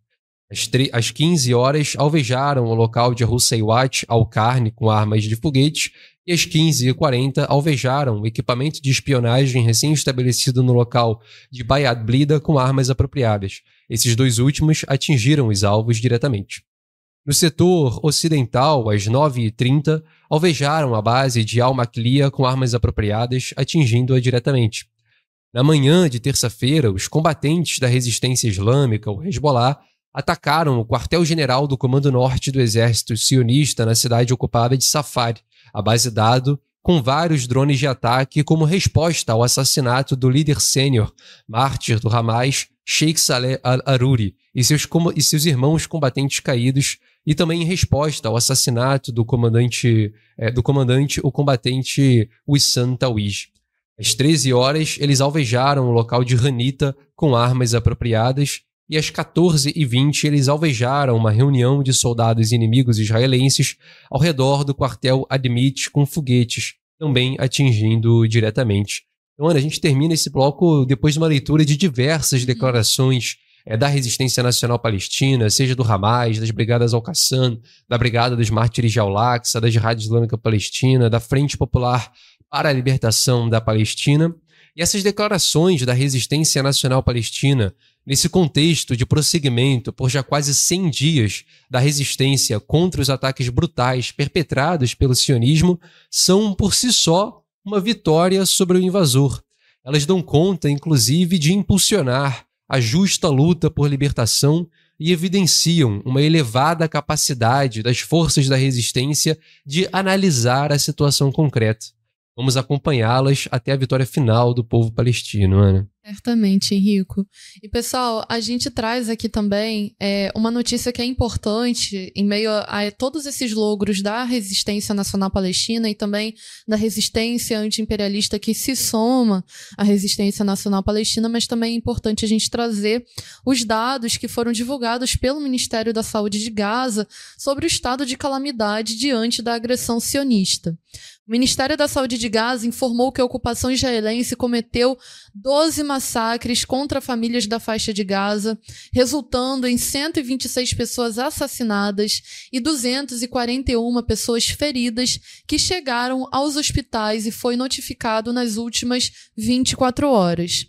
Às, às 15 horas, alvejaram o local de Russeiwat al-Karni com armas de foguete e às 15h40 alvejaram o equipamento de espionagem recém-estabelecido no local de Bayat Blida com armas apropriadas. Esses dois últimos atingiram os alvos diretamente. No setor ocidental, às 9h30, alvejaram a base de Al-Maklia com armas apropriadas, atingindo-a diretamente. Na manhã de terça-feira, os combatentes da resistência islâmica, o Hezbollah, atacaram o quartel-general do Comando Norte do Exército Sionista na cidade ocupada de Safari, a base dado com vários drones de ataque como resposta ao assassinato do líder sênior, mártir do Hamas, Sheikh Saleh al-Aruri, e e seus irmãos combatentes caídos, e também em resposta ao assassinato do comandante, é, do comandante o combatente Wissam Tawiz. Às 13 horas, eles alvejaram o local de Ranita com armas apropriadas e às 14h20 eles alvejaram uma reunião de soldados inimigos israelenses ao redor do quartel Admit com foguetes, também atingindo diretamente. Então, Ana, a gente termina esse bloco depois de uma leitura de diversas declarações é, da Resistência Nacional Palestina, seja do Hamas, das Brigadas Al-Qassam, da Brigada dos Mártires de Al-Aqsa, da Jihad Islâmica Palestina, da Frente Popular para a Libertação da Palestina. E essas declarações da Resistência Nacional Palestina, nesse contexto de prosseguimento por já quase 100 dias da resistência contra os ataques brutais perpetrados pelo sionismo, são por si só uma vitória sobre o invasor. Elas dão conta, inclusive, de impulsionar a justa luta por libertação e evidenciam uma elevada capacidade das forças da resistência de analisar a situação concreta. Vamos acompanhá-las até a vitória final do povo palestino, Ana. Certamente, Henrico. E pessoal, a gente traz aqui também é, uma notícia que é importante em meio a, a, todos esses logros da resistência nacional palestina e também da resistência anti-imperialista que se soma à resistência nacional palestina, mas também é importante a gente trazer os dados que foram divulgados pelo Ministério da Saúde de Gaza sobre o estado de calamidade diante da agressão sionista. O Ministério da Saúde de Gaza informou que a ocupação israelense cometeu 12 massacres contra famílias da faixa de Gaza, resultando em 126 pessoas assassinadas e 241 pessoas feridas que chegaram aos hospitais e foi notificado nas últimas 24 horas.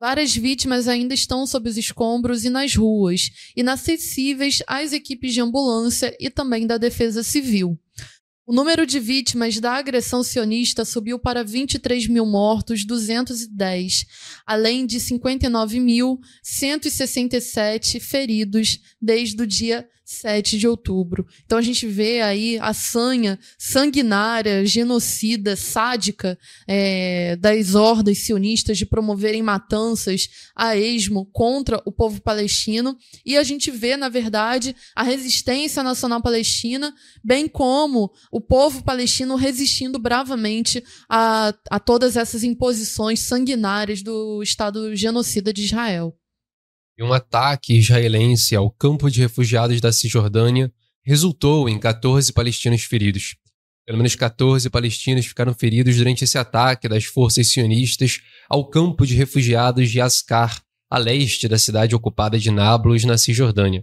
Várias vítimas ainda estão sob os escombros e nas ruas, inacessíveis às equipes de ambulância e também da defesa civil. O número de vítimas da agressão sionista subiu para 23 mil mortos, 210, além de 59.167 feridos desde o dia 7 de outubro. Então a gente vê aí a sanha sanguinária, genocida, sádica é, das hordas sionistas de promoverem matanças a esmo contra o povo palestino. E a gente vê, na verdade, a resistência nacional palestina, bem como o povo palestino resistindo bravamente a, a todas essas imposições sanguinárias do Estado genocida de Israel e um ataque israelense ao campo de refugiados da Cisjordânia resultou em 14 palestinos feridos. Pelo menos 14 palestinos ficaram feridos durante esse ataque das forças sionistas ao campo de refugiados de Ascar, a leste da cidade ocupada de Nablus, na Cisjordânia.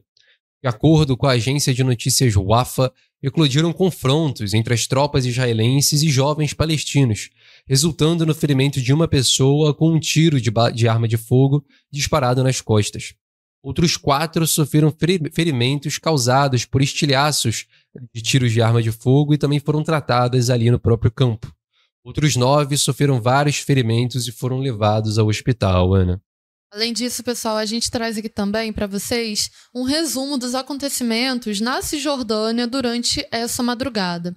De acordo com a agência de notícias Wafa, eclodiram confrontos entre as tropas israelenses e jovens palestinos, resultando no ferimento de uma pessoa com um tiro de, de arma de fogo disparado nas costas. Outros quatro sofreram ferimentos causados por estilhaços de tiros de arma de fogo e também foram tratadas ali no próprio campo. Outros nove sofreram vários ferimentos e foram levados ao hospital, Ana. Além disso, pessoal, a gente traz aqui também para vocês um resumo dos acontecimentos na Cisjordânia durante essa madrugada.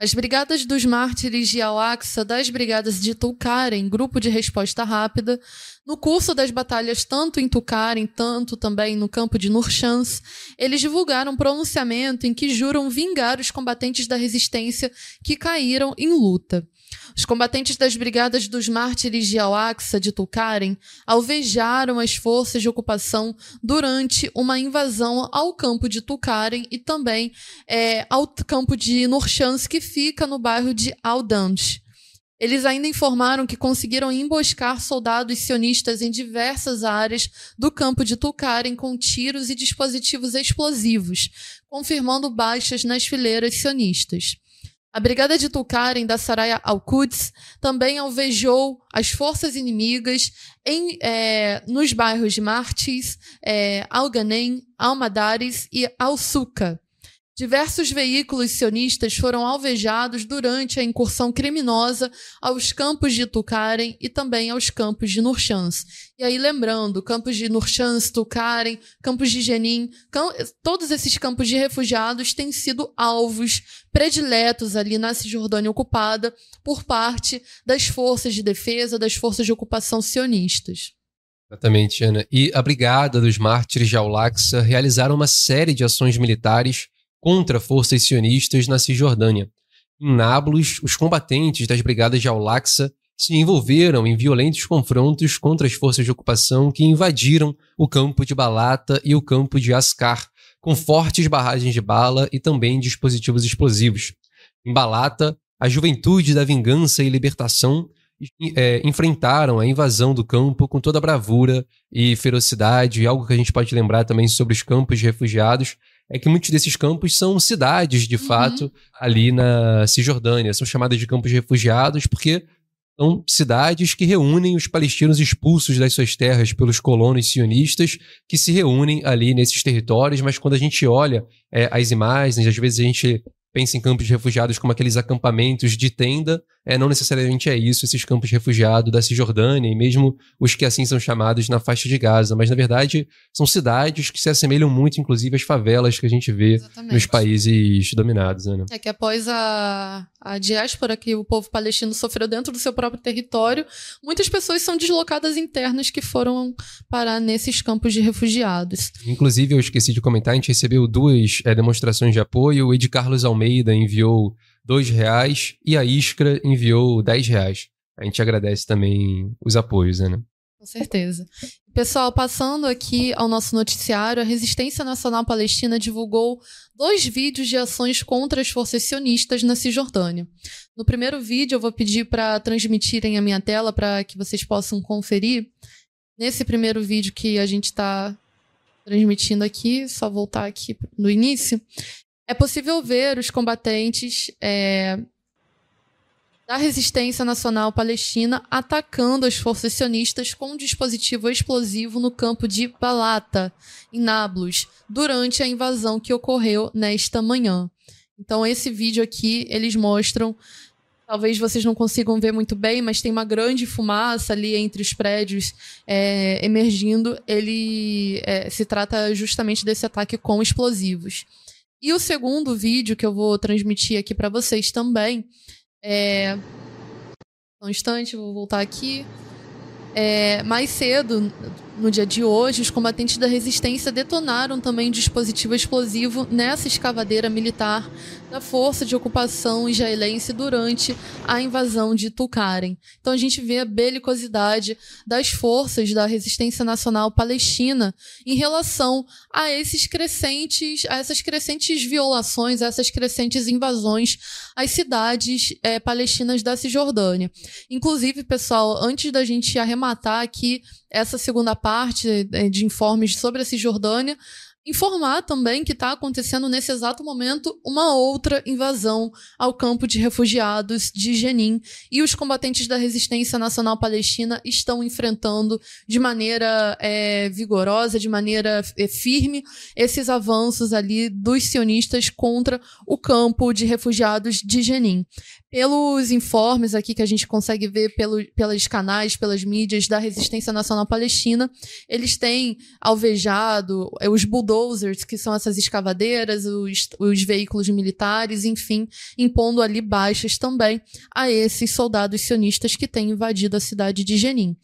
As Brigadas dos Mártires de Al-Aqsa das Brigadas de Tulkaren, grupo de resposta rápida, no curso das batalhas tanto em Tulkaren, tanto também no campo de Nurchans, eles divulgaram um pronunciamento em que juram vingar os combatentes da resistência que caíram em luta. Os combatentes das brigadas dos mártires de Al-Aqsa de Tulkaren alvejaram as forças de ocupação durante uma invasão ao campo de Tulkaren e também é, ao campo de Nurchans, que fica no bairro de Al-Damj. Eles ainda informaram que conseguiram emboscar soldados sionistas em diversas áreas do campo de Tulkaren com tiros e dispositivos explosivos, confirmando baixas nas fileiras sionistas. A brigada de Tulkaren da Saraya al-Quds também alvejou as forças inimigas em, é, nos bairros de Martis, é, Al-Ghanem, Al-Madaris e Al-Suka. Diversos veículos sionistas foram alvejados durante a incursão criminosa aos campos de Tucarem e também aos campos de Nurchans. E aí, lembrando, campos de Nurchans, Tucarem, campos de Jenin, todos esses campos de refugiados têm sido alvos prediletos ali na Cisjordânia ocupada por parte das forças de defesa, das forças de ocupação sionistas. Exatamente, Ana. E a Brigada dos Mártires de Al-Aqsa realizaram uma série de ações militares contra forças sionistas na Cisjordânia. Em Nablus, os combatentes das brigadas de Al-Aqsa se envolveram em violentos confrontos contra as forças de ocupação que invadiram o campo de Balata e o campo de Ascar, com fortes barragens de bala e também dispositivos explosivos. Em Balata, a juventude da vingança e libertação é, enfrentaram a invasão do campo com toda a bravura e ferocidade, algo que a gente pode lembrar também sobre os campos de refugiados, é que muitos desses campos são cidades, de uhum. fato, ali na Cisjordânia. São chamadas de campos de refugiados porque são cidades que reúnem os palestinos expulsos das suas terras pelos colonos sionistas, que se reúnem ali nesses territórios, mas quando a gente olha é, as imagens, às vezes a gente pensa em campos de refugiados como aqueles acampamentos de tenda, é, não necessariamente é isso, esses campos de refugiado da Cisjordânia, e mesmo os que assim são chamados na faixa de Gaza, mas na verdade são cidades que se assemelham muito, inclusive, às favelas que a gente vê Exatamente. nos países dominados. Né? É que após a, a diáspora que o povo palestino sofreu dentro do seu próprio território, muitas pessoas são deslocadas internas que foram parar nesses campos de refugiados. Inclusive, eu esqueci de comentar, a gente recebeu duas é, demonstrações de apoio, o Ed Carlos Almeida enviou dois reais e a Iskra enviou dez reais. A gente agradece também os apoios, né? Com certeza. Pessoal, passando aqui ao nosso noticiário, a Resistência Nacional Palestina divulgou dois vídeos de ações contra as forças sionistas na Cisjordânia. No primeiro vídeo, eu vou pedir para transmitirem a minha tela para que vocês possam conferir. Nesse primeiro vídeo que a gente está transmitindo aqui, só voltar aqui no início, é possível ver os combatentes é, da resistência nacional palestina atacando as forças sionistas com um dispositivo explosivo no campo de Balata, em Nablus, durante a invasão que ocorreu nesta manhã. Então, esse vídeo aqui, eles mostram. Talvez vocês não consigam ver muito bem, mas tem uma grande fumaça ali entre os prédios é, emergindo. Ele é, se trata justamente desse ataque com explosivos. E o segundo vídeo que eu vou transmitir aqui para vocês também é. Um instante, vou voltar aqui. É, mais cedo, no dia de hoje, os combatentes da resistência detonaram também um dispositivo explosivo nessa escavadeira militar da força de ocupação israelense durante a invasão de Tulkarem. Então a gente vê a belicosidade das forças da resistência nacional palestina em relação a esses crescentes, a essas crescentes violações, a essas crescentes invasões às cidades é, palestinas da Cisjordânia. Inclusive, pessoal, antes da gente arrematar aqui essa segunda parte é, de informes sobre a Cisjordânia, informar também que está acontecendo nesse exato momento uma outra invasão ao campo de refugiados de Jenin. E os combatentes da resistência nacional palestina estão enfrentando de maneira é, vigorosa, de maneira é, firme esses avanços ali dos sionistas contra o campo de refugiados de Jenin pelos informes aqui que a gente consegue ver pelo, pelos canais, pelas mídias da Resistência Nacional Palestina, eles têm alvejado é, os bulldozers, que são essas escavadeiras, os, os veículos militares, enfim, impondo ali baixas também a esses soldados sionistas que têm invadido a cidade de Jenin.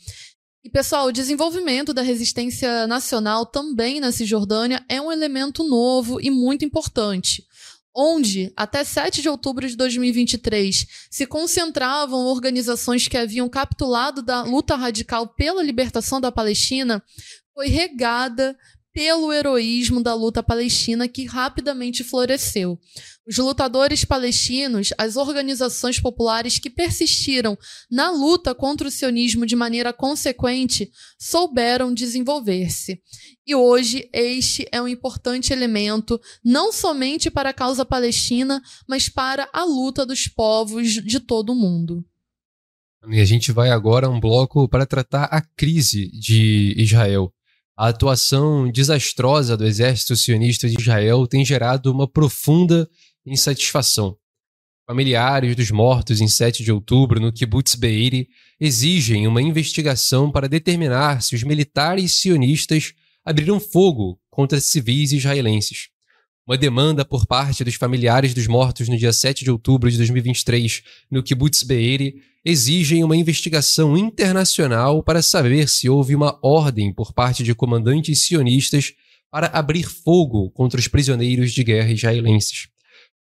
E, pessoal, o desenvolvimento da resistência nacional também na Cisjordânia é um elemento novo e muito importante onde, até 7 de outubro de 2023, se concentravam organizações que haviam capitulado da luta radical pela libertação da Palestina, foi regada pelo heroísmo da luta palestina que rapidamente floresceu. Os lutadores palestinos, as organizações populares que persistiram na luta contra o sionismo de maneira consequente, souberam desenvolver-se. E hoje este é um importante elemento não somente para a causa palestina, mas para a luta dos povos de todo o mundo. E a gente vai agora a um bloco para tratar a crise de Israel. A atuação desastrosa do exército sionista de Israel tem gerado uma profunda insatisfação. Familiares dos mortos em 7 de outubro no kibbutz Be'eri exigem uma investigação para determinar se os militares sionistas abriram fogo contra civis israelenses. Uma demanda por parte dos familiares dos mortos no dia 7 de outubro de 2023 no kibbutz Be'eri exigem uma investigação internacional para saber se houve uma ordem por parte de comandantes sionistas para abrir fogo contra os prisioneiros de guerra israelenses.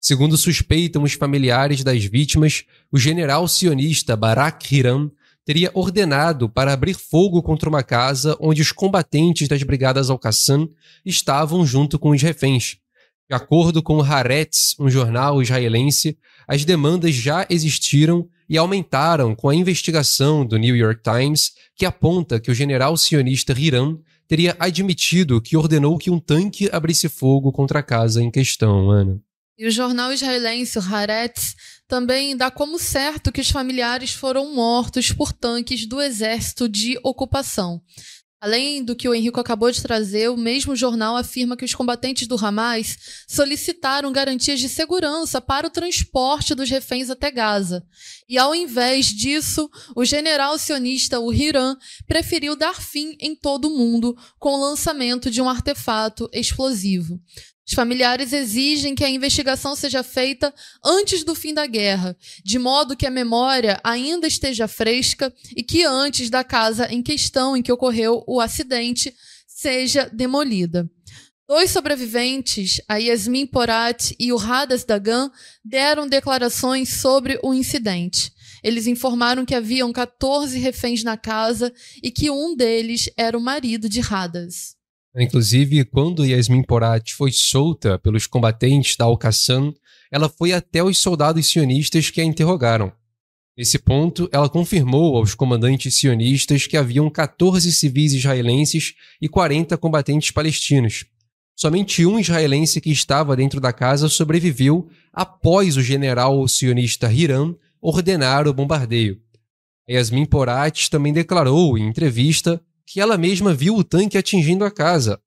Segundo suspeitam os familiares das vítimas, o general sionista Barak Hiram teria ordenado para abrir fogo contra uma casa onde os combatentes das brigadas Al-Qassam estavam junto com os reféns. De acordo com o Haaretz, um jornal israelense, as demandas já existiram e aumentaram com a investigação do New York Times, que aponta que o general sionista Hiram teria admitido que ordenou que um tanque abrisse fogo contra a casa em questão, Ana. E o jornal israelense o Haaretz também dá como certo que os familiares foram mortos por tanques do exército de ocupação. Além do que o Henrico acabou de trazer, o mesmo jornal afirma que os combatentes do Hamas solicitaram garantias de segurança para o transporte dos reféns até Gaza. E ao invés disso, o general sionista, o Hiran, preferiu dar fim em todo o mundo com o lançamento de um artefato explosivo. Os familiares exigem que a investigação seja feita antes do fim da guerra, de modo que a memória ainda esteja fresca e que antes da casa em questão em que ocorreu o acidente seja demolida. Dois sobreviventes, a Yasmin Porat e o Hadas Dagan, deram declarações sobre o incidente. Eles informaram que haviam 14 reféns na casa e que um deles era o marido de Hadas. Inclusive, quando Yasmin Porat foi solta pelos combatentes da Al-Qassam, ela foi até os soldados sionistas que a interrogaram. Nesse ponto, ela confirmou aos comandantes sionistas que haviam 14 civis israelenses e 40 combatentes palestinos. Somente um israelense que estava dentro da casa sobreviveu após o general sionista Hiram ordenar o bombardeio. Yasmin Porat também declarou em entrevista que ela mesma viu o tanque atingindo a casa.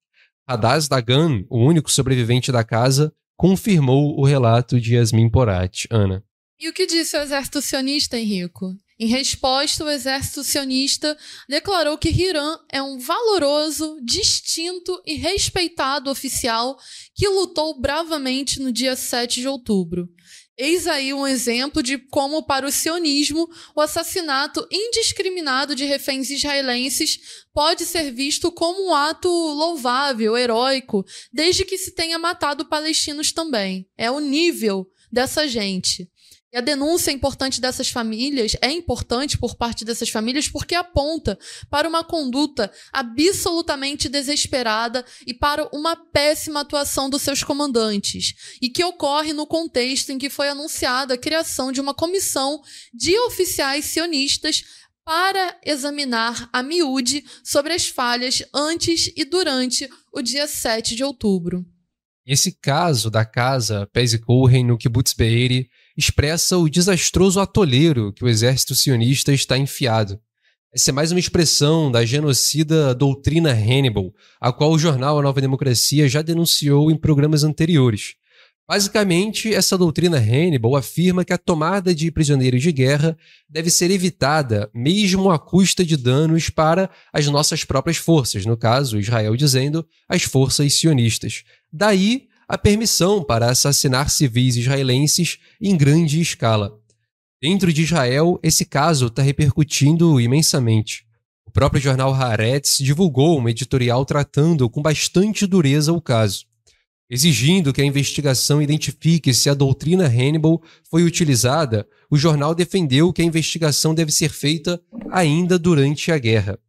Hadaz Dagan, o único sobrevivente da casa, confirmou o relato de Yasmin Porat. Ana. E o que disse o exército sionista, Henrico? Em resposta, o exército sionista declarou que Hiram é um valoroso, distinto e respeitado oficial que lutou bravamente no dia 7 de outubro. Eis aí um exemplo de como, para o sionismo, o assassinato indiscriminado de reféns israelenses pode ser visto como um ato louvável, heróico, desde que se tenha matado palestinos também. É o nível dessa gente. E a denúncia importante dessas famílias é importante por parte dessas famílias porque aponta para uma conduta absolutamente desesperada e para uma péssima atuação dos seus comandantes, e que ocorre no contexto em que foi anunciada a criação de uma comissão de oficiais sionistas para examinar a miúde sobre as falhas antes e durante o dia 7 de outubro. Esse caso da casa Pezikohen no Kibbutz Be'eri expressa o desastroso atoleiro que o exército sionista está enfiado. Essa é mais uma expressão da genocida doutrina Hannibal, a qual o jornal A Nova Democracia já denunciou em programas anteriores. Basicamente, essa doutrina Hannibal afirma que a tomada de prisioneiros de guerra deve ser evitada, mesmo à custa de danos para as nossas próprias forças, no caso, Israel dizendo as forças sionistas. Daí a permissão para assassinar civis israelenses em grande escala. Dentro de Israel, esse caso está repercutindo imensamente. O próprio jornal Haaretz divulgou um editorial tratando com bastante dureza o caso. Exigindo que a investigação identifique se a doutrina Hannibal foi utilizada, o jornal defendeu que a investigação deve ser feita ainda durante a guerra.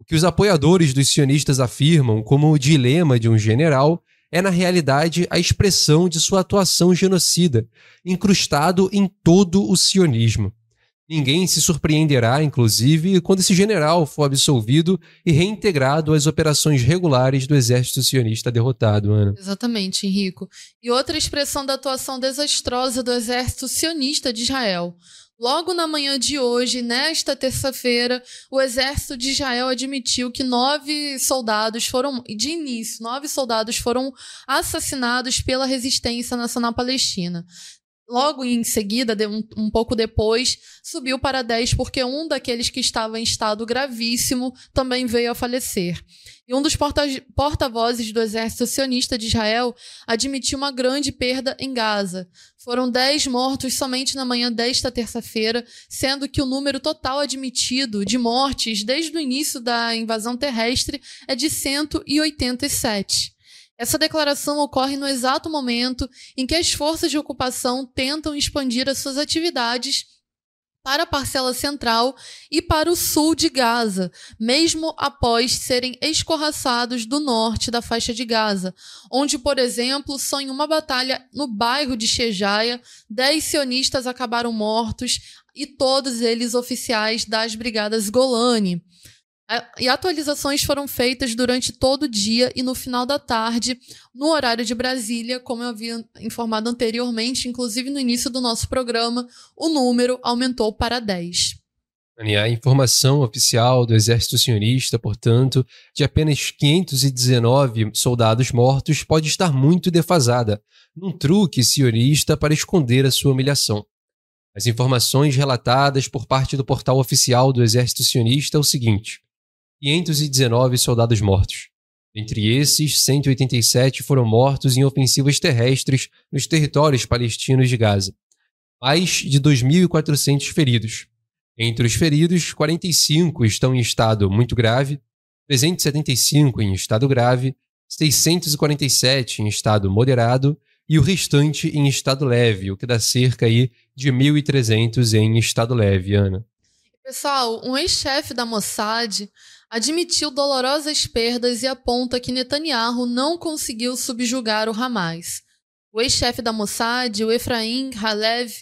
O que os apoiadores dos sionistas afirmam como o dilema de um general é, na realidade, a expressão de sua atuação genocida, incrustado em todo o sionismo. Ninguém se surpreenderá, inclusive, quando esse general for absolvido e reintegrado às operações regulares do exército sionista derrotado, Ana. Exatamente, Henrico. E outra expressão da atuação desastrosa do exército sionista de Israel. Logo na manhã de hoje, nesta terça-feira, o exército de Israel admitiu que nove soldados foram, de início, nove soldados foram assassinados pela resistência nacional palestina. Logo em seguida, um, um pouco depois, subiu para 10 porque um daqueles que estava em estado gravíssimo também veio a falecer. E um dos porta-vozes do exército sionista de Israel admitiu uma grande perda em Gaza. Foram 10 mortos somente na manhã desta terça-feira, sendo que o número total admitido de mortes desde o início da invasão terrestre é de 187. Essa declaração ocorre no exato momento em que as forças de ocupação tentam expandir as suas atividades para a parcela central e para o sul de Gaza, mesmo após serem escorraçados do norte da faixa de Gaza, onde, por exemplo, só em uma batalha no bairro de Shejaia, dez sionistas acabaram mortos e todos eles oficiais das brigadas Golani. E atualizações foram feitas durante todo o dia e no final da tarde, no horário de Brasília, como eu havia informado anteriormente, inclusive no início do nosso programa, o número aumentou para 10. A informação oficial do exército sionista, portanto, de apenas 519 soldados mortos pode estar muito defasada, num truque sionista para esconder a sua humilhação. As informações relatadas por parte do portal oficial do exército sionista é o seguinte: 519 soldados mortos. Entre esses, 187 foram mortos em ofensivas terrestres nos territórios palestinos de Gaza. Mais de 2.400 feridos. Entre os feridos, 45 estão em estado muito grave, 375 em estado grave, 647 em estado moderado e o restante em estado leve, o que dá cerca aí de 1.300 em estado leve, Ana. Pessoal, um ex-chefe da Mossad admitiu dolorosas perdas e aponta que Netanyahu não conseguiu subjugar o Hamas. O ex-chefe da Mossad, o Efraim Halev,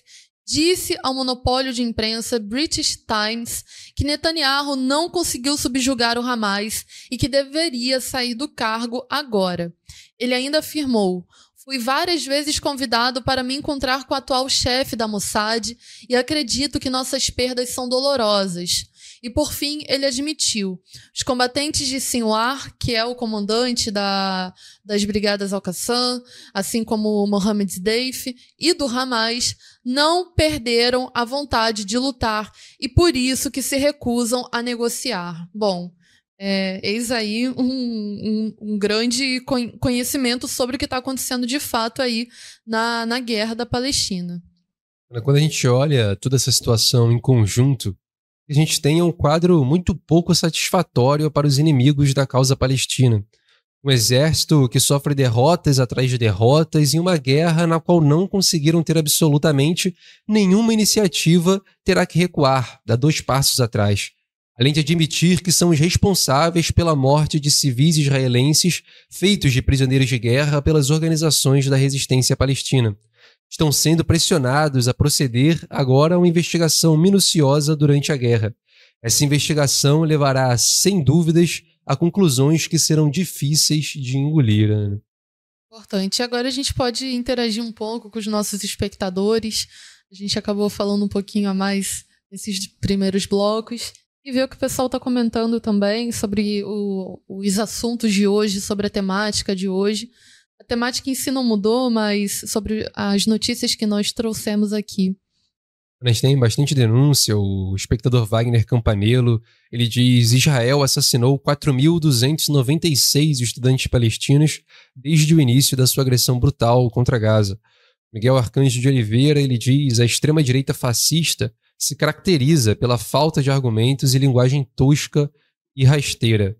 disse ao monopólio de imprensa British Times que Netanyahu não conseguiu subjugar o Hamas e que deveria sair do cargo agora. Ele ainda afirmou: Fui várias vezes convidado para me encontrar com o atual chefe da Mossad e acredito que nossas perdas são dolorosas. E por fim, ele admitiu: os combatentes de Sinwar, que é o comandante da, das Brigadas Al-Qassam, assim como Mohammed Deif e do Hamas, não perderam a vontade de lutar e por isso que se recusam a negociar. Bom, é, eis aí um, um, um, grande conhecimento sobre o que está acontecendo de fato aí na, na guerra da Palestina. Quando a gente olha toda essa situação em conjunto, a gente tem um quadro muito pouco satisfatório para os inimigos da causa palestina. Um exército que sofre derrotas atrás de derrotas em uma guerra na qual não conseguiram ter absolutamente nenhuma iniciativa, terá que recuar, dar dois passos atrás. Além de admitir que são os responsáveis pela morte de civis israelenses feitos de prisioneiros de guerra pelas organizações da resistência palestina estão sendo pressionados a proceder agora a uma investigação minuciosa durante a guerra. Essa investigação levará, sem dúvidas, a conclusões que serão difíceis de engolir. Ana. Importante. Agora a gente pode interagir um pouco com os nossos espectadores. A gente acabou falando um pouquinho a mais nesses primeiros blocos e ver o que o pessoal está comentando também sobre o, os assuntos de hoje, sobre a temática de hoje. Temática em si não mudou, mas sobre as notícias que nós trouxemos aqui. A gente tem bastante denúncia. O espectador Wagner Campanello ele diz: Israel assassinou 4.296 estudantes palestinos desde o início da sua agressão brutal contra Gaza. Miguel Arcanjo de Oliveira ele diz: a extrema direita fascista se caracteriza pela falta de argumentos e linguagem tosca e rasteira.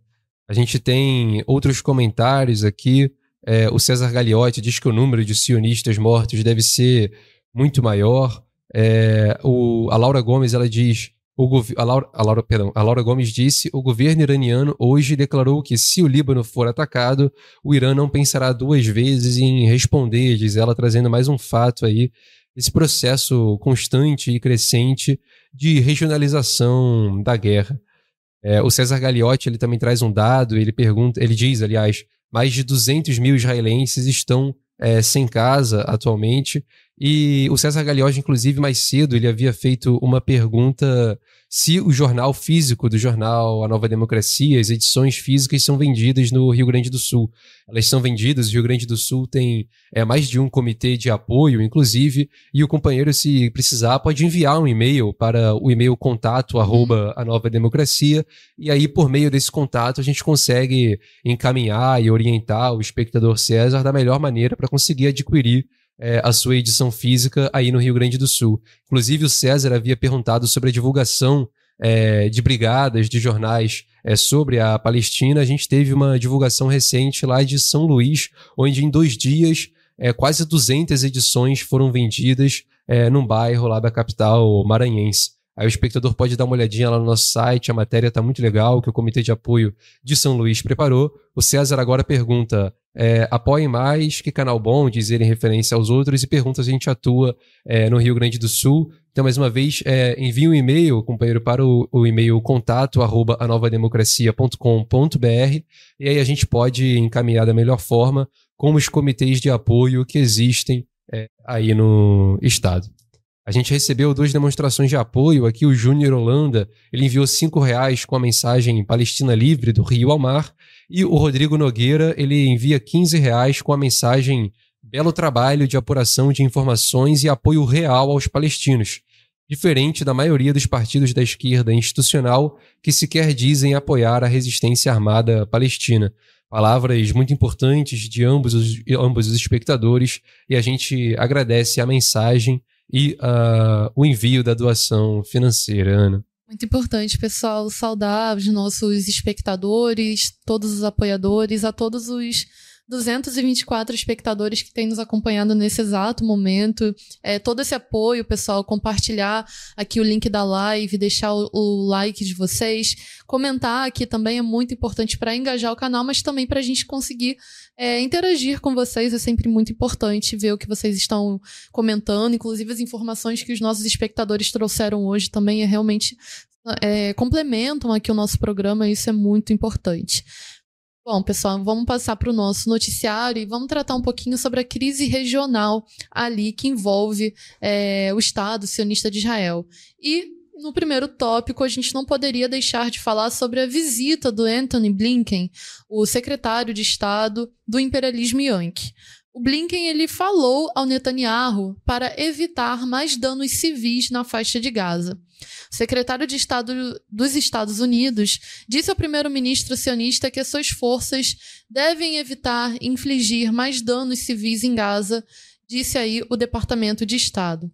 A gente tem outros comentários aqui. É, o César Gagliotti diz que o número de sionistas mortos deve ser muito maior. É, o, a Laura Gomes ela diz o, a, Laura, a, Laura, perdão, a Laura Gomes disse: o governo iraniano hoje declarou que se o Líbano for atacado, o Irã não pensará duas vezes em responder, diz ela, trazendo mais um fato aí esse processo constante e crescente de regionalização da guerra. É, o César Gagliotti ele também traz um dado, ele pergunta, ele diz, aliás, mais de 200 mil israelenses estão é, sem casa atualmente. E o César Gagliotti, inclusive, mais cedo, ele havia feito uma pergunta se o jornal físico do jornal A Nova Democracia, as edições físicas são vendidas no Rio Grande do Sul. Elas são vendidas, o Rio Grande do Sul tem é, mais de um comitê de apoio, inclusive, e o companheiro, se precisar, pode enviar um e-mail para o e-mail contato arroba a Nova Democracia, e aí, por meio desse contato, a gente consegue encaminhar e orientar o espectador César da melhor maneira para conseguir adquirir é, a sua edição física aí no Rio Grande do Sul. Inclusive, o César havia perguntado sobre a divulgação é, de brigadas, de jornais é, sobre a Palestina. A gente teve uma divulgação recente lá de São Luís, onde em dois dias é, quase 200 edições foram vendidas é, num bairro lá da capital maranhense. Aí o espectador pode dar uma olhadinha lá no nosso site, a matéria está muito legal, que o Comitê de Apoio de São Luís preparou. O César agora pergunta: é, apoiem mais, que canal bom, dizer em referência aos outros, e pergunta se a gente atua é, no Rio Grande do Sul. Então, mais uma vez, é, envie um e-mail, companheiro, para o, o e-mail contato arroba e aí a gente pode encaminhar da melhor forma com os comitês de apoio que existem é, aí no estado. A gente recebeu duas demonstrações de apoio. Aqui o Júnior Holanda, ele enviou cinco reais com a mensagem Palestina Livre do Rio ao Mar. E o Rodrigo Nogueira, ele envia 15 reais com a mensagem Belo trabalho de apuração de informações e apoio real aos palestinos. Diferente da maioria dos partidos da esquerda institucional que sequer dizem apoiar a resistência armada palestina. Palavras muito importantes de ambos os, ambos os espectadores e a gente agradece a mensagem e uh, o envio da doação financeira, Ana. Muito importante, pessoal, saudar os nossos espectadores, todos os apoiadores, a todos os 224 espectadores que têm nos acompanhado nesse exato momento. É, todo esse apoio, pessoal, compartilhar aqui o link da live, deixar o, o like de vocês, comentar aqui também é muito importante para engajar o canal, mas também para a gente conseguir é, interagir com vocês. É sempre muito importante ver o que vocês estão comentando, inclusive as informações que os nossos espectadores trouxeram hoje também é realmente é, complementam aqui o nosso programa, isso é muito importante. Bom, pessoal, vamos passar para o nosso noticiário e vamos tratar um pouquinho sobre a crise regional ali que envolve é, o Estado sionista de Israel. E no primeiro tópico, a gente não poderia deixar de falar sobre a visita do Anthony Blinken, o secretário de Estado do imperialismo Yankee. O Blinken ele falou ao Netanyahu para evitar mais danos civis na faixa de Gaza. O secretário de Estado dos Estados Unidos disse ao primeiro-ministro sionista que as suas forças devem evitar infligir mais danos civis em Gaza, disse aí o Departamento de Estado.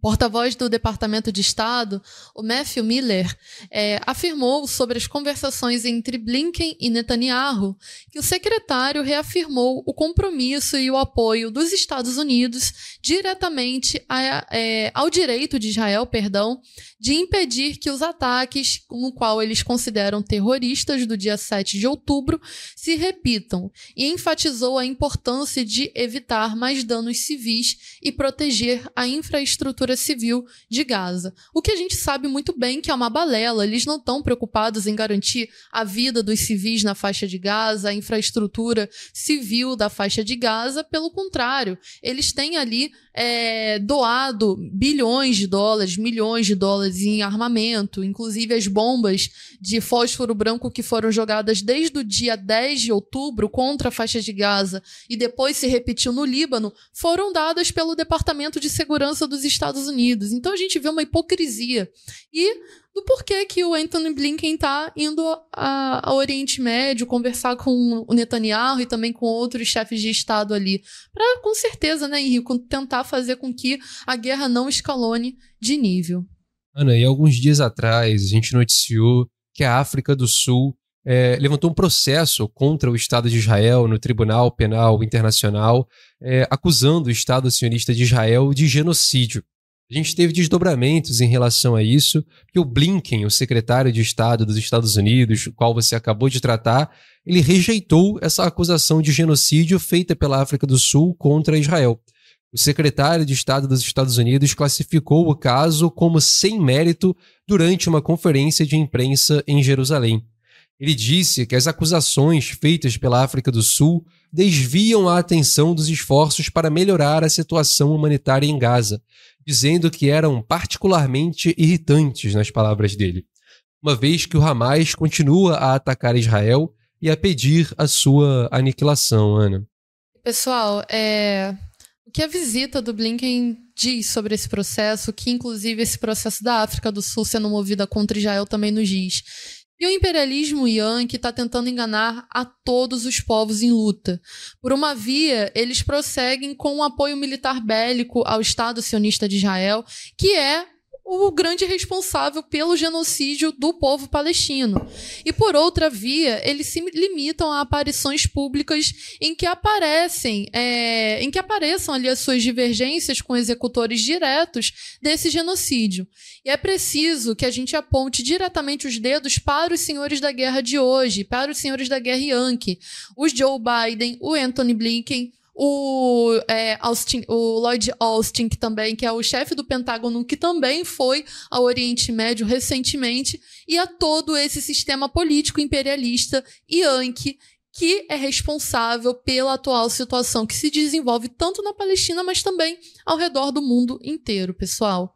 Porta-voz do Departamento de Estado, o Matthew Miller, é, afirmou sobre as conversações entre Blinken e Netanyahu que o secretário reafirmou o compromisso e o apoio dos Estados Unidos diretamente a, é, ao direito de Israel, perdão, de impedir que os ataques, no qual eles consideram terroristas do dia 7 de outubro, se repitam, e enfatizou a importância de evitar mais danos civis e proteger a infraestrutura civil de Gaza. O que a gente sabe muito bem que é uma balela, eles não estão preocupados em garantir a vida dos civis na faixa de Gaza, a infraestrutura civil da faixa de Gaza, pelo contrário, eles têm ali é, doado bilhões de dólares, milhões de dólares em armamento, inclusive as bombas de fósforo branco que foram jogadas desde o dia 10 de outubro contra a faixa de Gaza e depois se repetiu no Líbano, foram dadas pelo Departamento de Segurança dos Estados Unidos. Então a gente vê uma hipocrisia. E do porquê que o Anthony Blinken está indo ao Oriente Médio conversar com o Netanyahu e também com outros chefes de Estado ali. Para, com certeza, né, Henrique, tentar fazer com que a guerra não escalone de nível. Ana, e alguns dias atrás a gente noticiou que a África do Sul é, levantou um processo contra o Estado de Israel no Tribunal Penal Internacional, é, acusando o Estado sionista de Israel de genocídio. A gente teve desdobramentos em relação a isso, que o Blinken, o secretário de Estado dos Estados Unidos, o qual você acabou de tratar, ele rejeitou essa acusação de genocídio feita pela África do Sul contra Israel. O secretário de Estado dos Estados Unidos classificou o caso como sem mérito durante uma conferência de imprensa em Jerusalém. Ele disse que as acusações feitas pela África do Sul desviam a atenção dos esforços para melhorar a situação humanitária em Gaza, dizendo que eram particularmente irritantes, nas palavras dele, uma vez que o Hamas continua a atacar Israel e a pedir a sua aniquilação, Ana. Pessoal, é... o que a visita do Blinken diz sobre esse processo, que inclusive esse processo da África do Sul sendo movida contra Israel também nos diz. E o imperialismo yankee está tentando enganar a todos os povos em luta. Por uma via, eles prosseguem com o um apoio militar bélico ao Estado sionista de Israel, que é o grande responsável pelo genocídio do povo palestino. E por outra via, eles se limitam a aparições públicas em que aparecem, é, em que apareçam ali as suas divergências com executores diretos desse genocídio. E é preciso que a gente aponte diretamente os dedos para os senhores da guerra de hoje, para os senhores da guerra Yankee, os Joe Biden, o Anthony Blinken, o, é, Austin, o Lloyd Austin, que também que é o chefe do Pentágono, que também foi ao Oriente Médio recentemente, e a todo esse sistema político imperialista Yankee, que é responsável pela atual situação que se desenvolve tanto na Palestina, mas também ao redor do mundo inteiro, pessoal.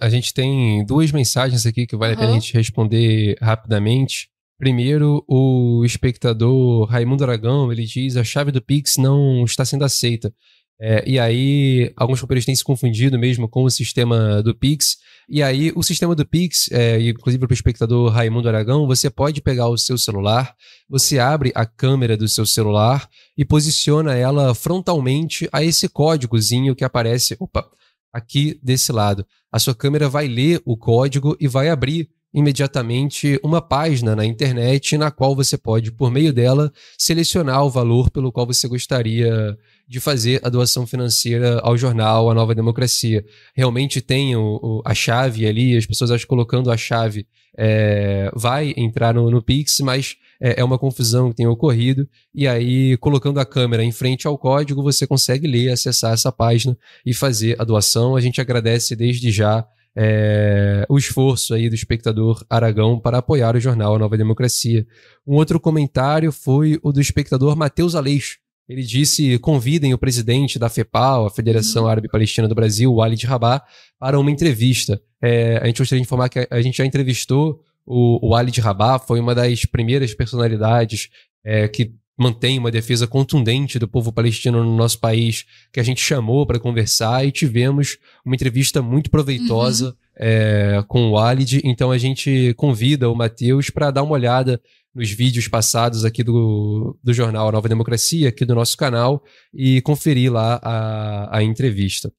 A gente tem duas mensagens aqui que vale uhum. a pena a gente responder rapidamente. Primeiro, o espectador Raimundo Aragão, ele diz a chave do Pix não está sendo aceita. É, e aí, alguns companheiros têm se confundido mesmo com o sistema do Pix. E aí, o sistema do Pix, é, inclusive para o espectador Raimundo Aragão, você pode pegar o seu celular, você abre a câmera do seu celular e posiciona ela frontalmente a esse códigozinho que aparece, opa, aqui desse lado. A sua câmera vai ler o código e vai abrir imediatamente uma página na internet na qual você pode, por meio dela, selecionar o valor pelo qual você gostaria de fazer a doação financeira ao jornal A Nova Democracia. Realmente tem o, o, a chave ali, as pessoas acham colocando a chave é, vai entrar no, no Pix, mas é, é, uma confusão que tem ocorrido. E aí, colocando a câmera em frente ao código, você consegue ler, acessar essa página e fazer a doação. A gente agradece desde já é, o esforço aí do espectador Aragão para apoiar o jornal A Nova Democracia. Um outro comentário foi o do espectador Matheus Aleixo. Ele disse: convidem o presidente da FEPAL, a Federação uhum. Árabe Palestina do Brasil, o Ali de Rabah, para uma entrevista. É, a gente gostaria de informar que a gente já entrevistou o, o Ali de Rabah, foi uma das primeiras personalidades é, que mantém uma defesa contundente do povo palestino no nosso país, que a gente chamou para conversar e tivemos uma entrevista muito proveitosa uhum. é, com o Walid. Então a gente convida o Matheus para dar uma olhada nos vídeos passados aqui do, do jornal Nova Democracia, aqui do nosso canal, e conferir lá a, a entrevista.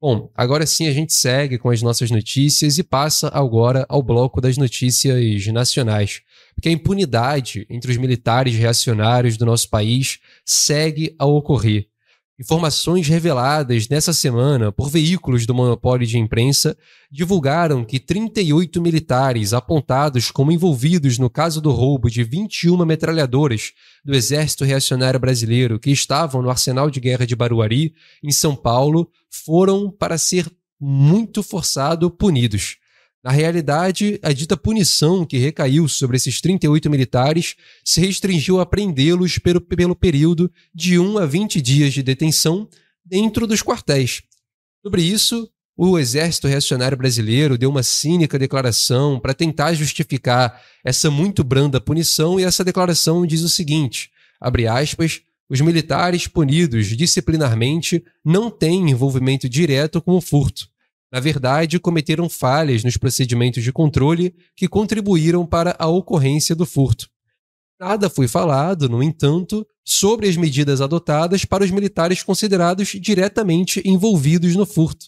Bom, agora sim a gente segue com as nossas notícias e passa agora ao bloco das notícias nacionais porque a impunidade entre os militares reacionários do nosso país segue a ocorrer. Informações reveladas nessa semana por veículos do monopólio de imprensa divulgaram que 38 militares apontados como envolvidos no caso do roubo de 21 metralhadoras do Exército Reacionário Brasileiro que estavam no arsenal de guerra de Baruari, em São Paulo, foram, para ser muito forçado, punidos. Na realidade, a dita punição que recaiu sobre esses 38 militares se restringiu a prendê-los pelo, pelo período de 1 a 20 dias de detenção dentro dos quartéis. Sobre isso, o Exército Reacionário Brasileiro deu uma cínica declaração para tentar justificar essa muito branda punição e essa declaração diz o seguinte: abre aspas, os militares punidos disciplinarmente não têm envolvimento direto com o furto na verdade, cometeram falhas nos procedimentos de controle que contribuíram para a ocorrência do furto. Nada foi falado, no entanto, sobre as medidas adotadas para os militares considerados diretamente envolvidos no furto.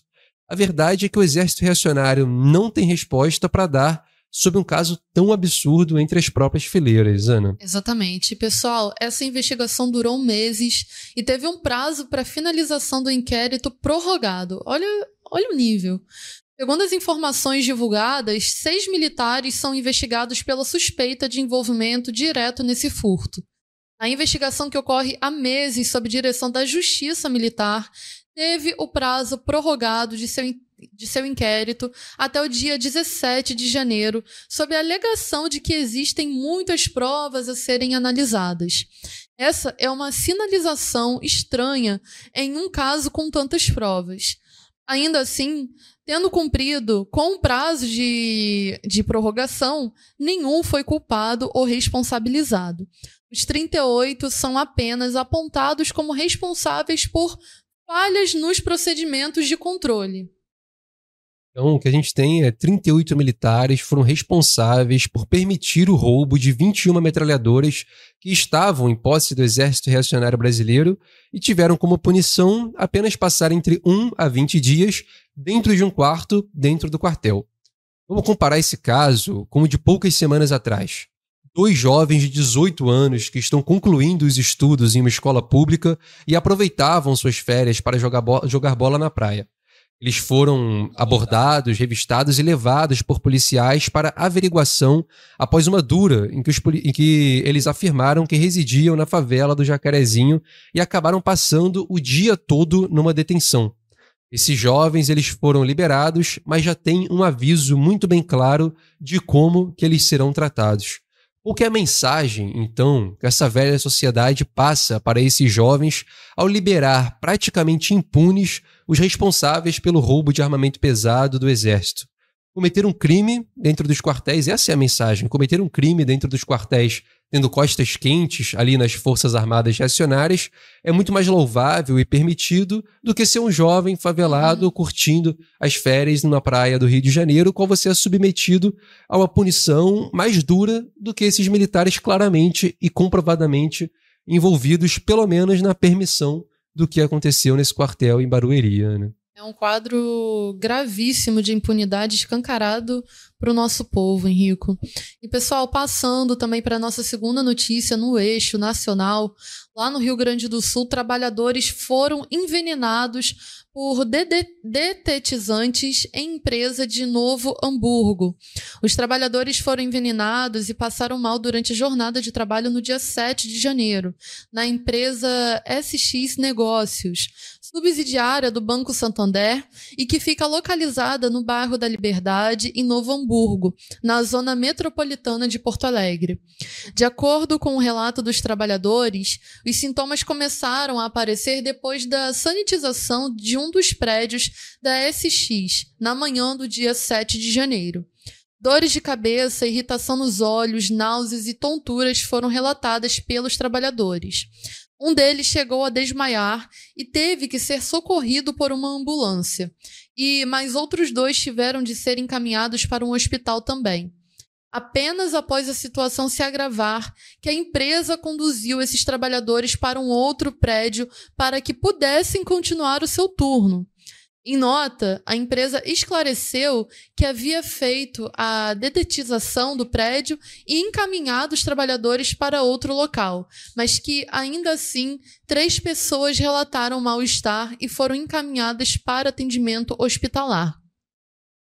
A verdade é que o exército reacionário não tem resposta para dar sobre um caso tão absurdo entre as próprias fileiras, Ana. Exatamente. Pessoal, essa investigação durou meses e teve um prazo para finalização do inquérito prorrogado. Olha Olha o nível. Segundo as informações divulgadas, seis militares são investigados pela suspeita de envolvimento direto nesse furto. A investigação que ocorre há meses sob direção da Justiça Militar teve o prazo prorrogado de seu, de seu inquérito até o dia 17 de janeiro, sob a alegação de que existem muitas provas a serem analisadas. Essa é uma sinalização estranha em um caso com tantas provas. Ainda assim, tendo cumprido com o prazo de, de prorrogação, nenhum foi culpado ou responsabilizado. Os 38 são apenas apontados como responsáveis por falhas nos procedimentos de controle. Então, o que a gente tem é 38 militares foram responsáveis por permitir o roubo de 21 metralhadoras que estavam em posse do Exército Reacionário Brasileiro e tiveram como punição apenas passar entre 1 a 20 dias dentro de um quarto dentro do quartel. Vamos comparar esse caso com o de poucas semanas atrás. Dois jovens de 18 anos que estão concluindo os estudos em uma escola pública e aproveitavam suas férias para jogar, bo jogar bola na praia. Eles foram abordados, revistados e levados por policiais para averiguação após uma dura em que, os, em que, eles afirmaram que residiam na favela do Jacarezinho e acabaram passando o dia todo numa detenção. Esses jovens eles foram liberados, mas já tem um aviso muito bem claro de como que eles serão tratados. O que é a mensagem, então, que essa velha sociedade passa para esses jovens ao liberar praticamente impunes os responsáveis pelo roubo de armamento pesado do exército? Cometer um crime dentro dos quartéis, essa é a mensagem. Cometer um crime dentro dos quartéis tendo costas quentes ali nas Forças Armadas Reacionárias, é muito mais louvável e permitido do que ser um jovem favelado uhum. curtindo as férias numa praia do Rio de Janeiro, qual você é submetido a uma punição mais dura do que esses militares claramente e comprovadamente envolvidos, pelo menos na permissão do que aconteceu nesse quartel em Barueri. Né? É um quadro gravíssimo de impunidade escancarado para o nosso povo, Henrico. E pessoal, passando também para a nossa segunda notícia no eixo nacional, lá no Rio Grande do Sul, trabalhadores foram envenenados por detetizantes em empresa de Novo Hamburgo. Os trabalhadores foram envenenados e passaram mal durante a jornada de trabalho no dia 7 de janeiro, na empresa SX Negócios, subsidiária do Banco Santander e que fica localizada no bairro da Liberdade, em Novo Hamburgo, na zona metropolitana de Porto Alegre. De acordo com o relato dos trabalhadores, os sintomas começaram a aparecer depois da sanitização de um dos prédios da SX, na manhã do dia 7 de janeiro. Dores de cabeça, irritação nos olhos, náuseas e tonturas foram relatadas pelos trabalhadores. Um deles chegou a desmaiar e teve que ser socorrido por uma ambulância. E mais outros dois tiveram de ser encaminhados para um hospital também. Apenas após a situação se agravar, que a empresa conduziu esses trabalhadores para um outro prédio para que pudessem continuar o seu turno. Em nota, a empresa esclareceu que havia feito a dedetização do prédio e encaminhado os trabalhadores para outro local, mas que, ainda assim, três pessoas relataram mal-estar e foram encaminhadas para atendimento hospitalar.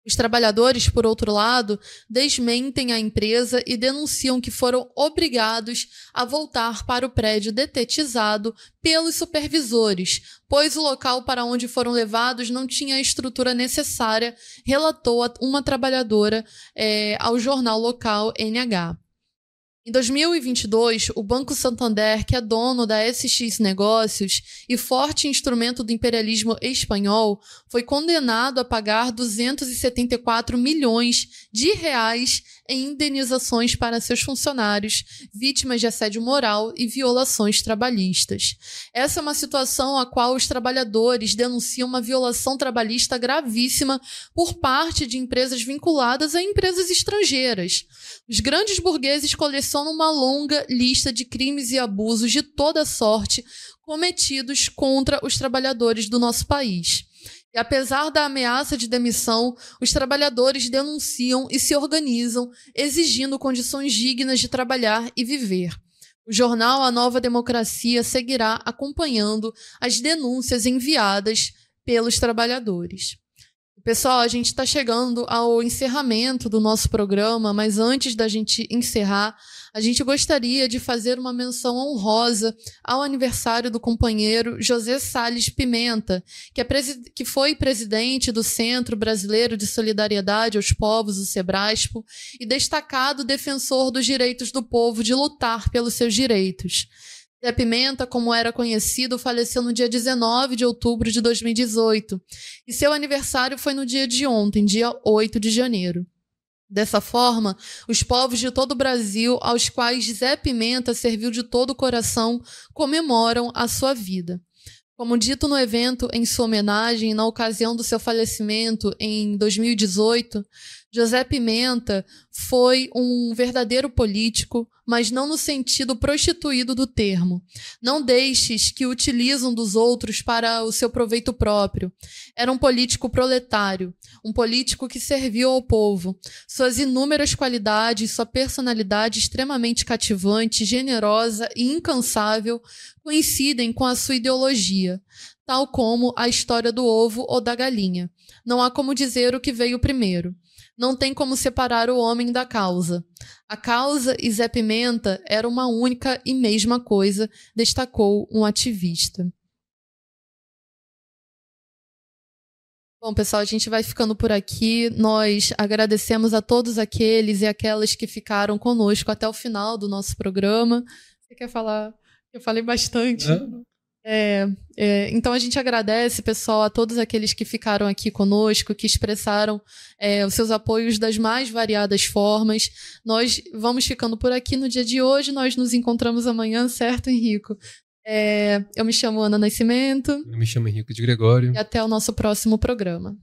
Os trabalhadores, por outro lado, desmentem a empresa e denunciam que foram obrigados a voltar para o prédio detetizado pelos supervisores, pois o local para onde foram levados não tinha a estrutura necessária, relatou uma trabalhadora é, ao jornal local NH. Em 2022, o Banco Santander, que é dono da SX Negócios e forte instrumento do imperialismo espanhol, foi condenado a pagar 274 milhões de reais em indenizações para seus funcionários, vítimas de assédio moral e violações trabalhistas. Essa é uma situação a qual os trabalhadores denunciam uma violação trabalhista gravíssima por parte de empresas vinculadas a empresas estrangeiras. Os grandes burgueses colecionam uma longa lista de crimes e abusos de toda sorte cometidos contra os trabalhadores do nosso país. E apesar da ameaça de demissão, os trabalhadores denunciam e se organizam, exigindo condições dignas de trabalhar e viver. O jornal A Nova Democracia seguirá acompanhando as denúncias enviadas pelos trabalhadores. Pessoal, a gente está chegando ao encerramento do nosso programa, mas antes da gente encerrar, a gente gostaria de fazer uma menção honrosa ao aniversário do companheiro José Sales Pimenta, que, é que foi presidente do Centro Brasileiro de Solidariedade aos Povos, o Sebraspo, e destacado defensor dos direitos do povo de lutar pelos seus direitos. Zé Pimenta, como era conhecido, faleceu no dia 19 de outubro de 2018 e seu aniversário foi no dia de ontem, dia 8 de janeiro. Dessa forma, os povos de todo o Brasil, aos quais Zé Pimenta serviu de todo o coração, comemoram a sua vida. Como dito no evento em sua homenagem, na ocasião do seu falecimento em 2018, José Pimenta foi um verdadeiro político, mas não no sentido prostituído do termo. Não deixes que utilizam dos outros para o seu proveito próprio. Era um político proletário, um político que serviu ao povo. Suas inúmeras qualidades, sua personalidade extremamente cativante, generosa e incansável coincidem com a sua ideologia, tal como a história do ovo ou da galinha. Não há como dizer o que veio primeiro. Não tem como separar o homem da causa. A causa e Zé Pimenta era uma única e mesma coisa, destacou um ativista. Bom, pessoal, a gente vai ficando por aqui. Nós agradecemos a todos aqueles e aquelas que ficaram conosco até o final do nosso programa. Você quer falar? Eu falei bastante. É. É, é, então a gente agradece, pessoal, a todos aqueles que ficaram aqui conosco, que expressaram é, os seus apoios das mais variadas formas. Nós vamos ficando por aqui no dia de hoje, nós nos encontramos amanhã, certo, Henrico? É, eu me chamo Ana Nascimento. Eu me chamo Henrico de Gregório. E até o nosso próximo programa.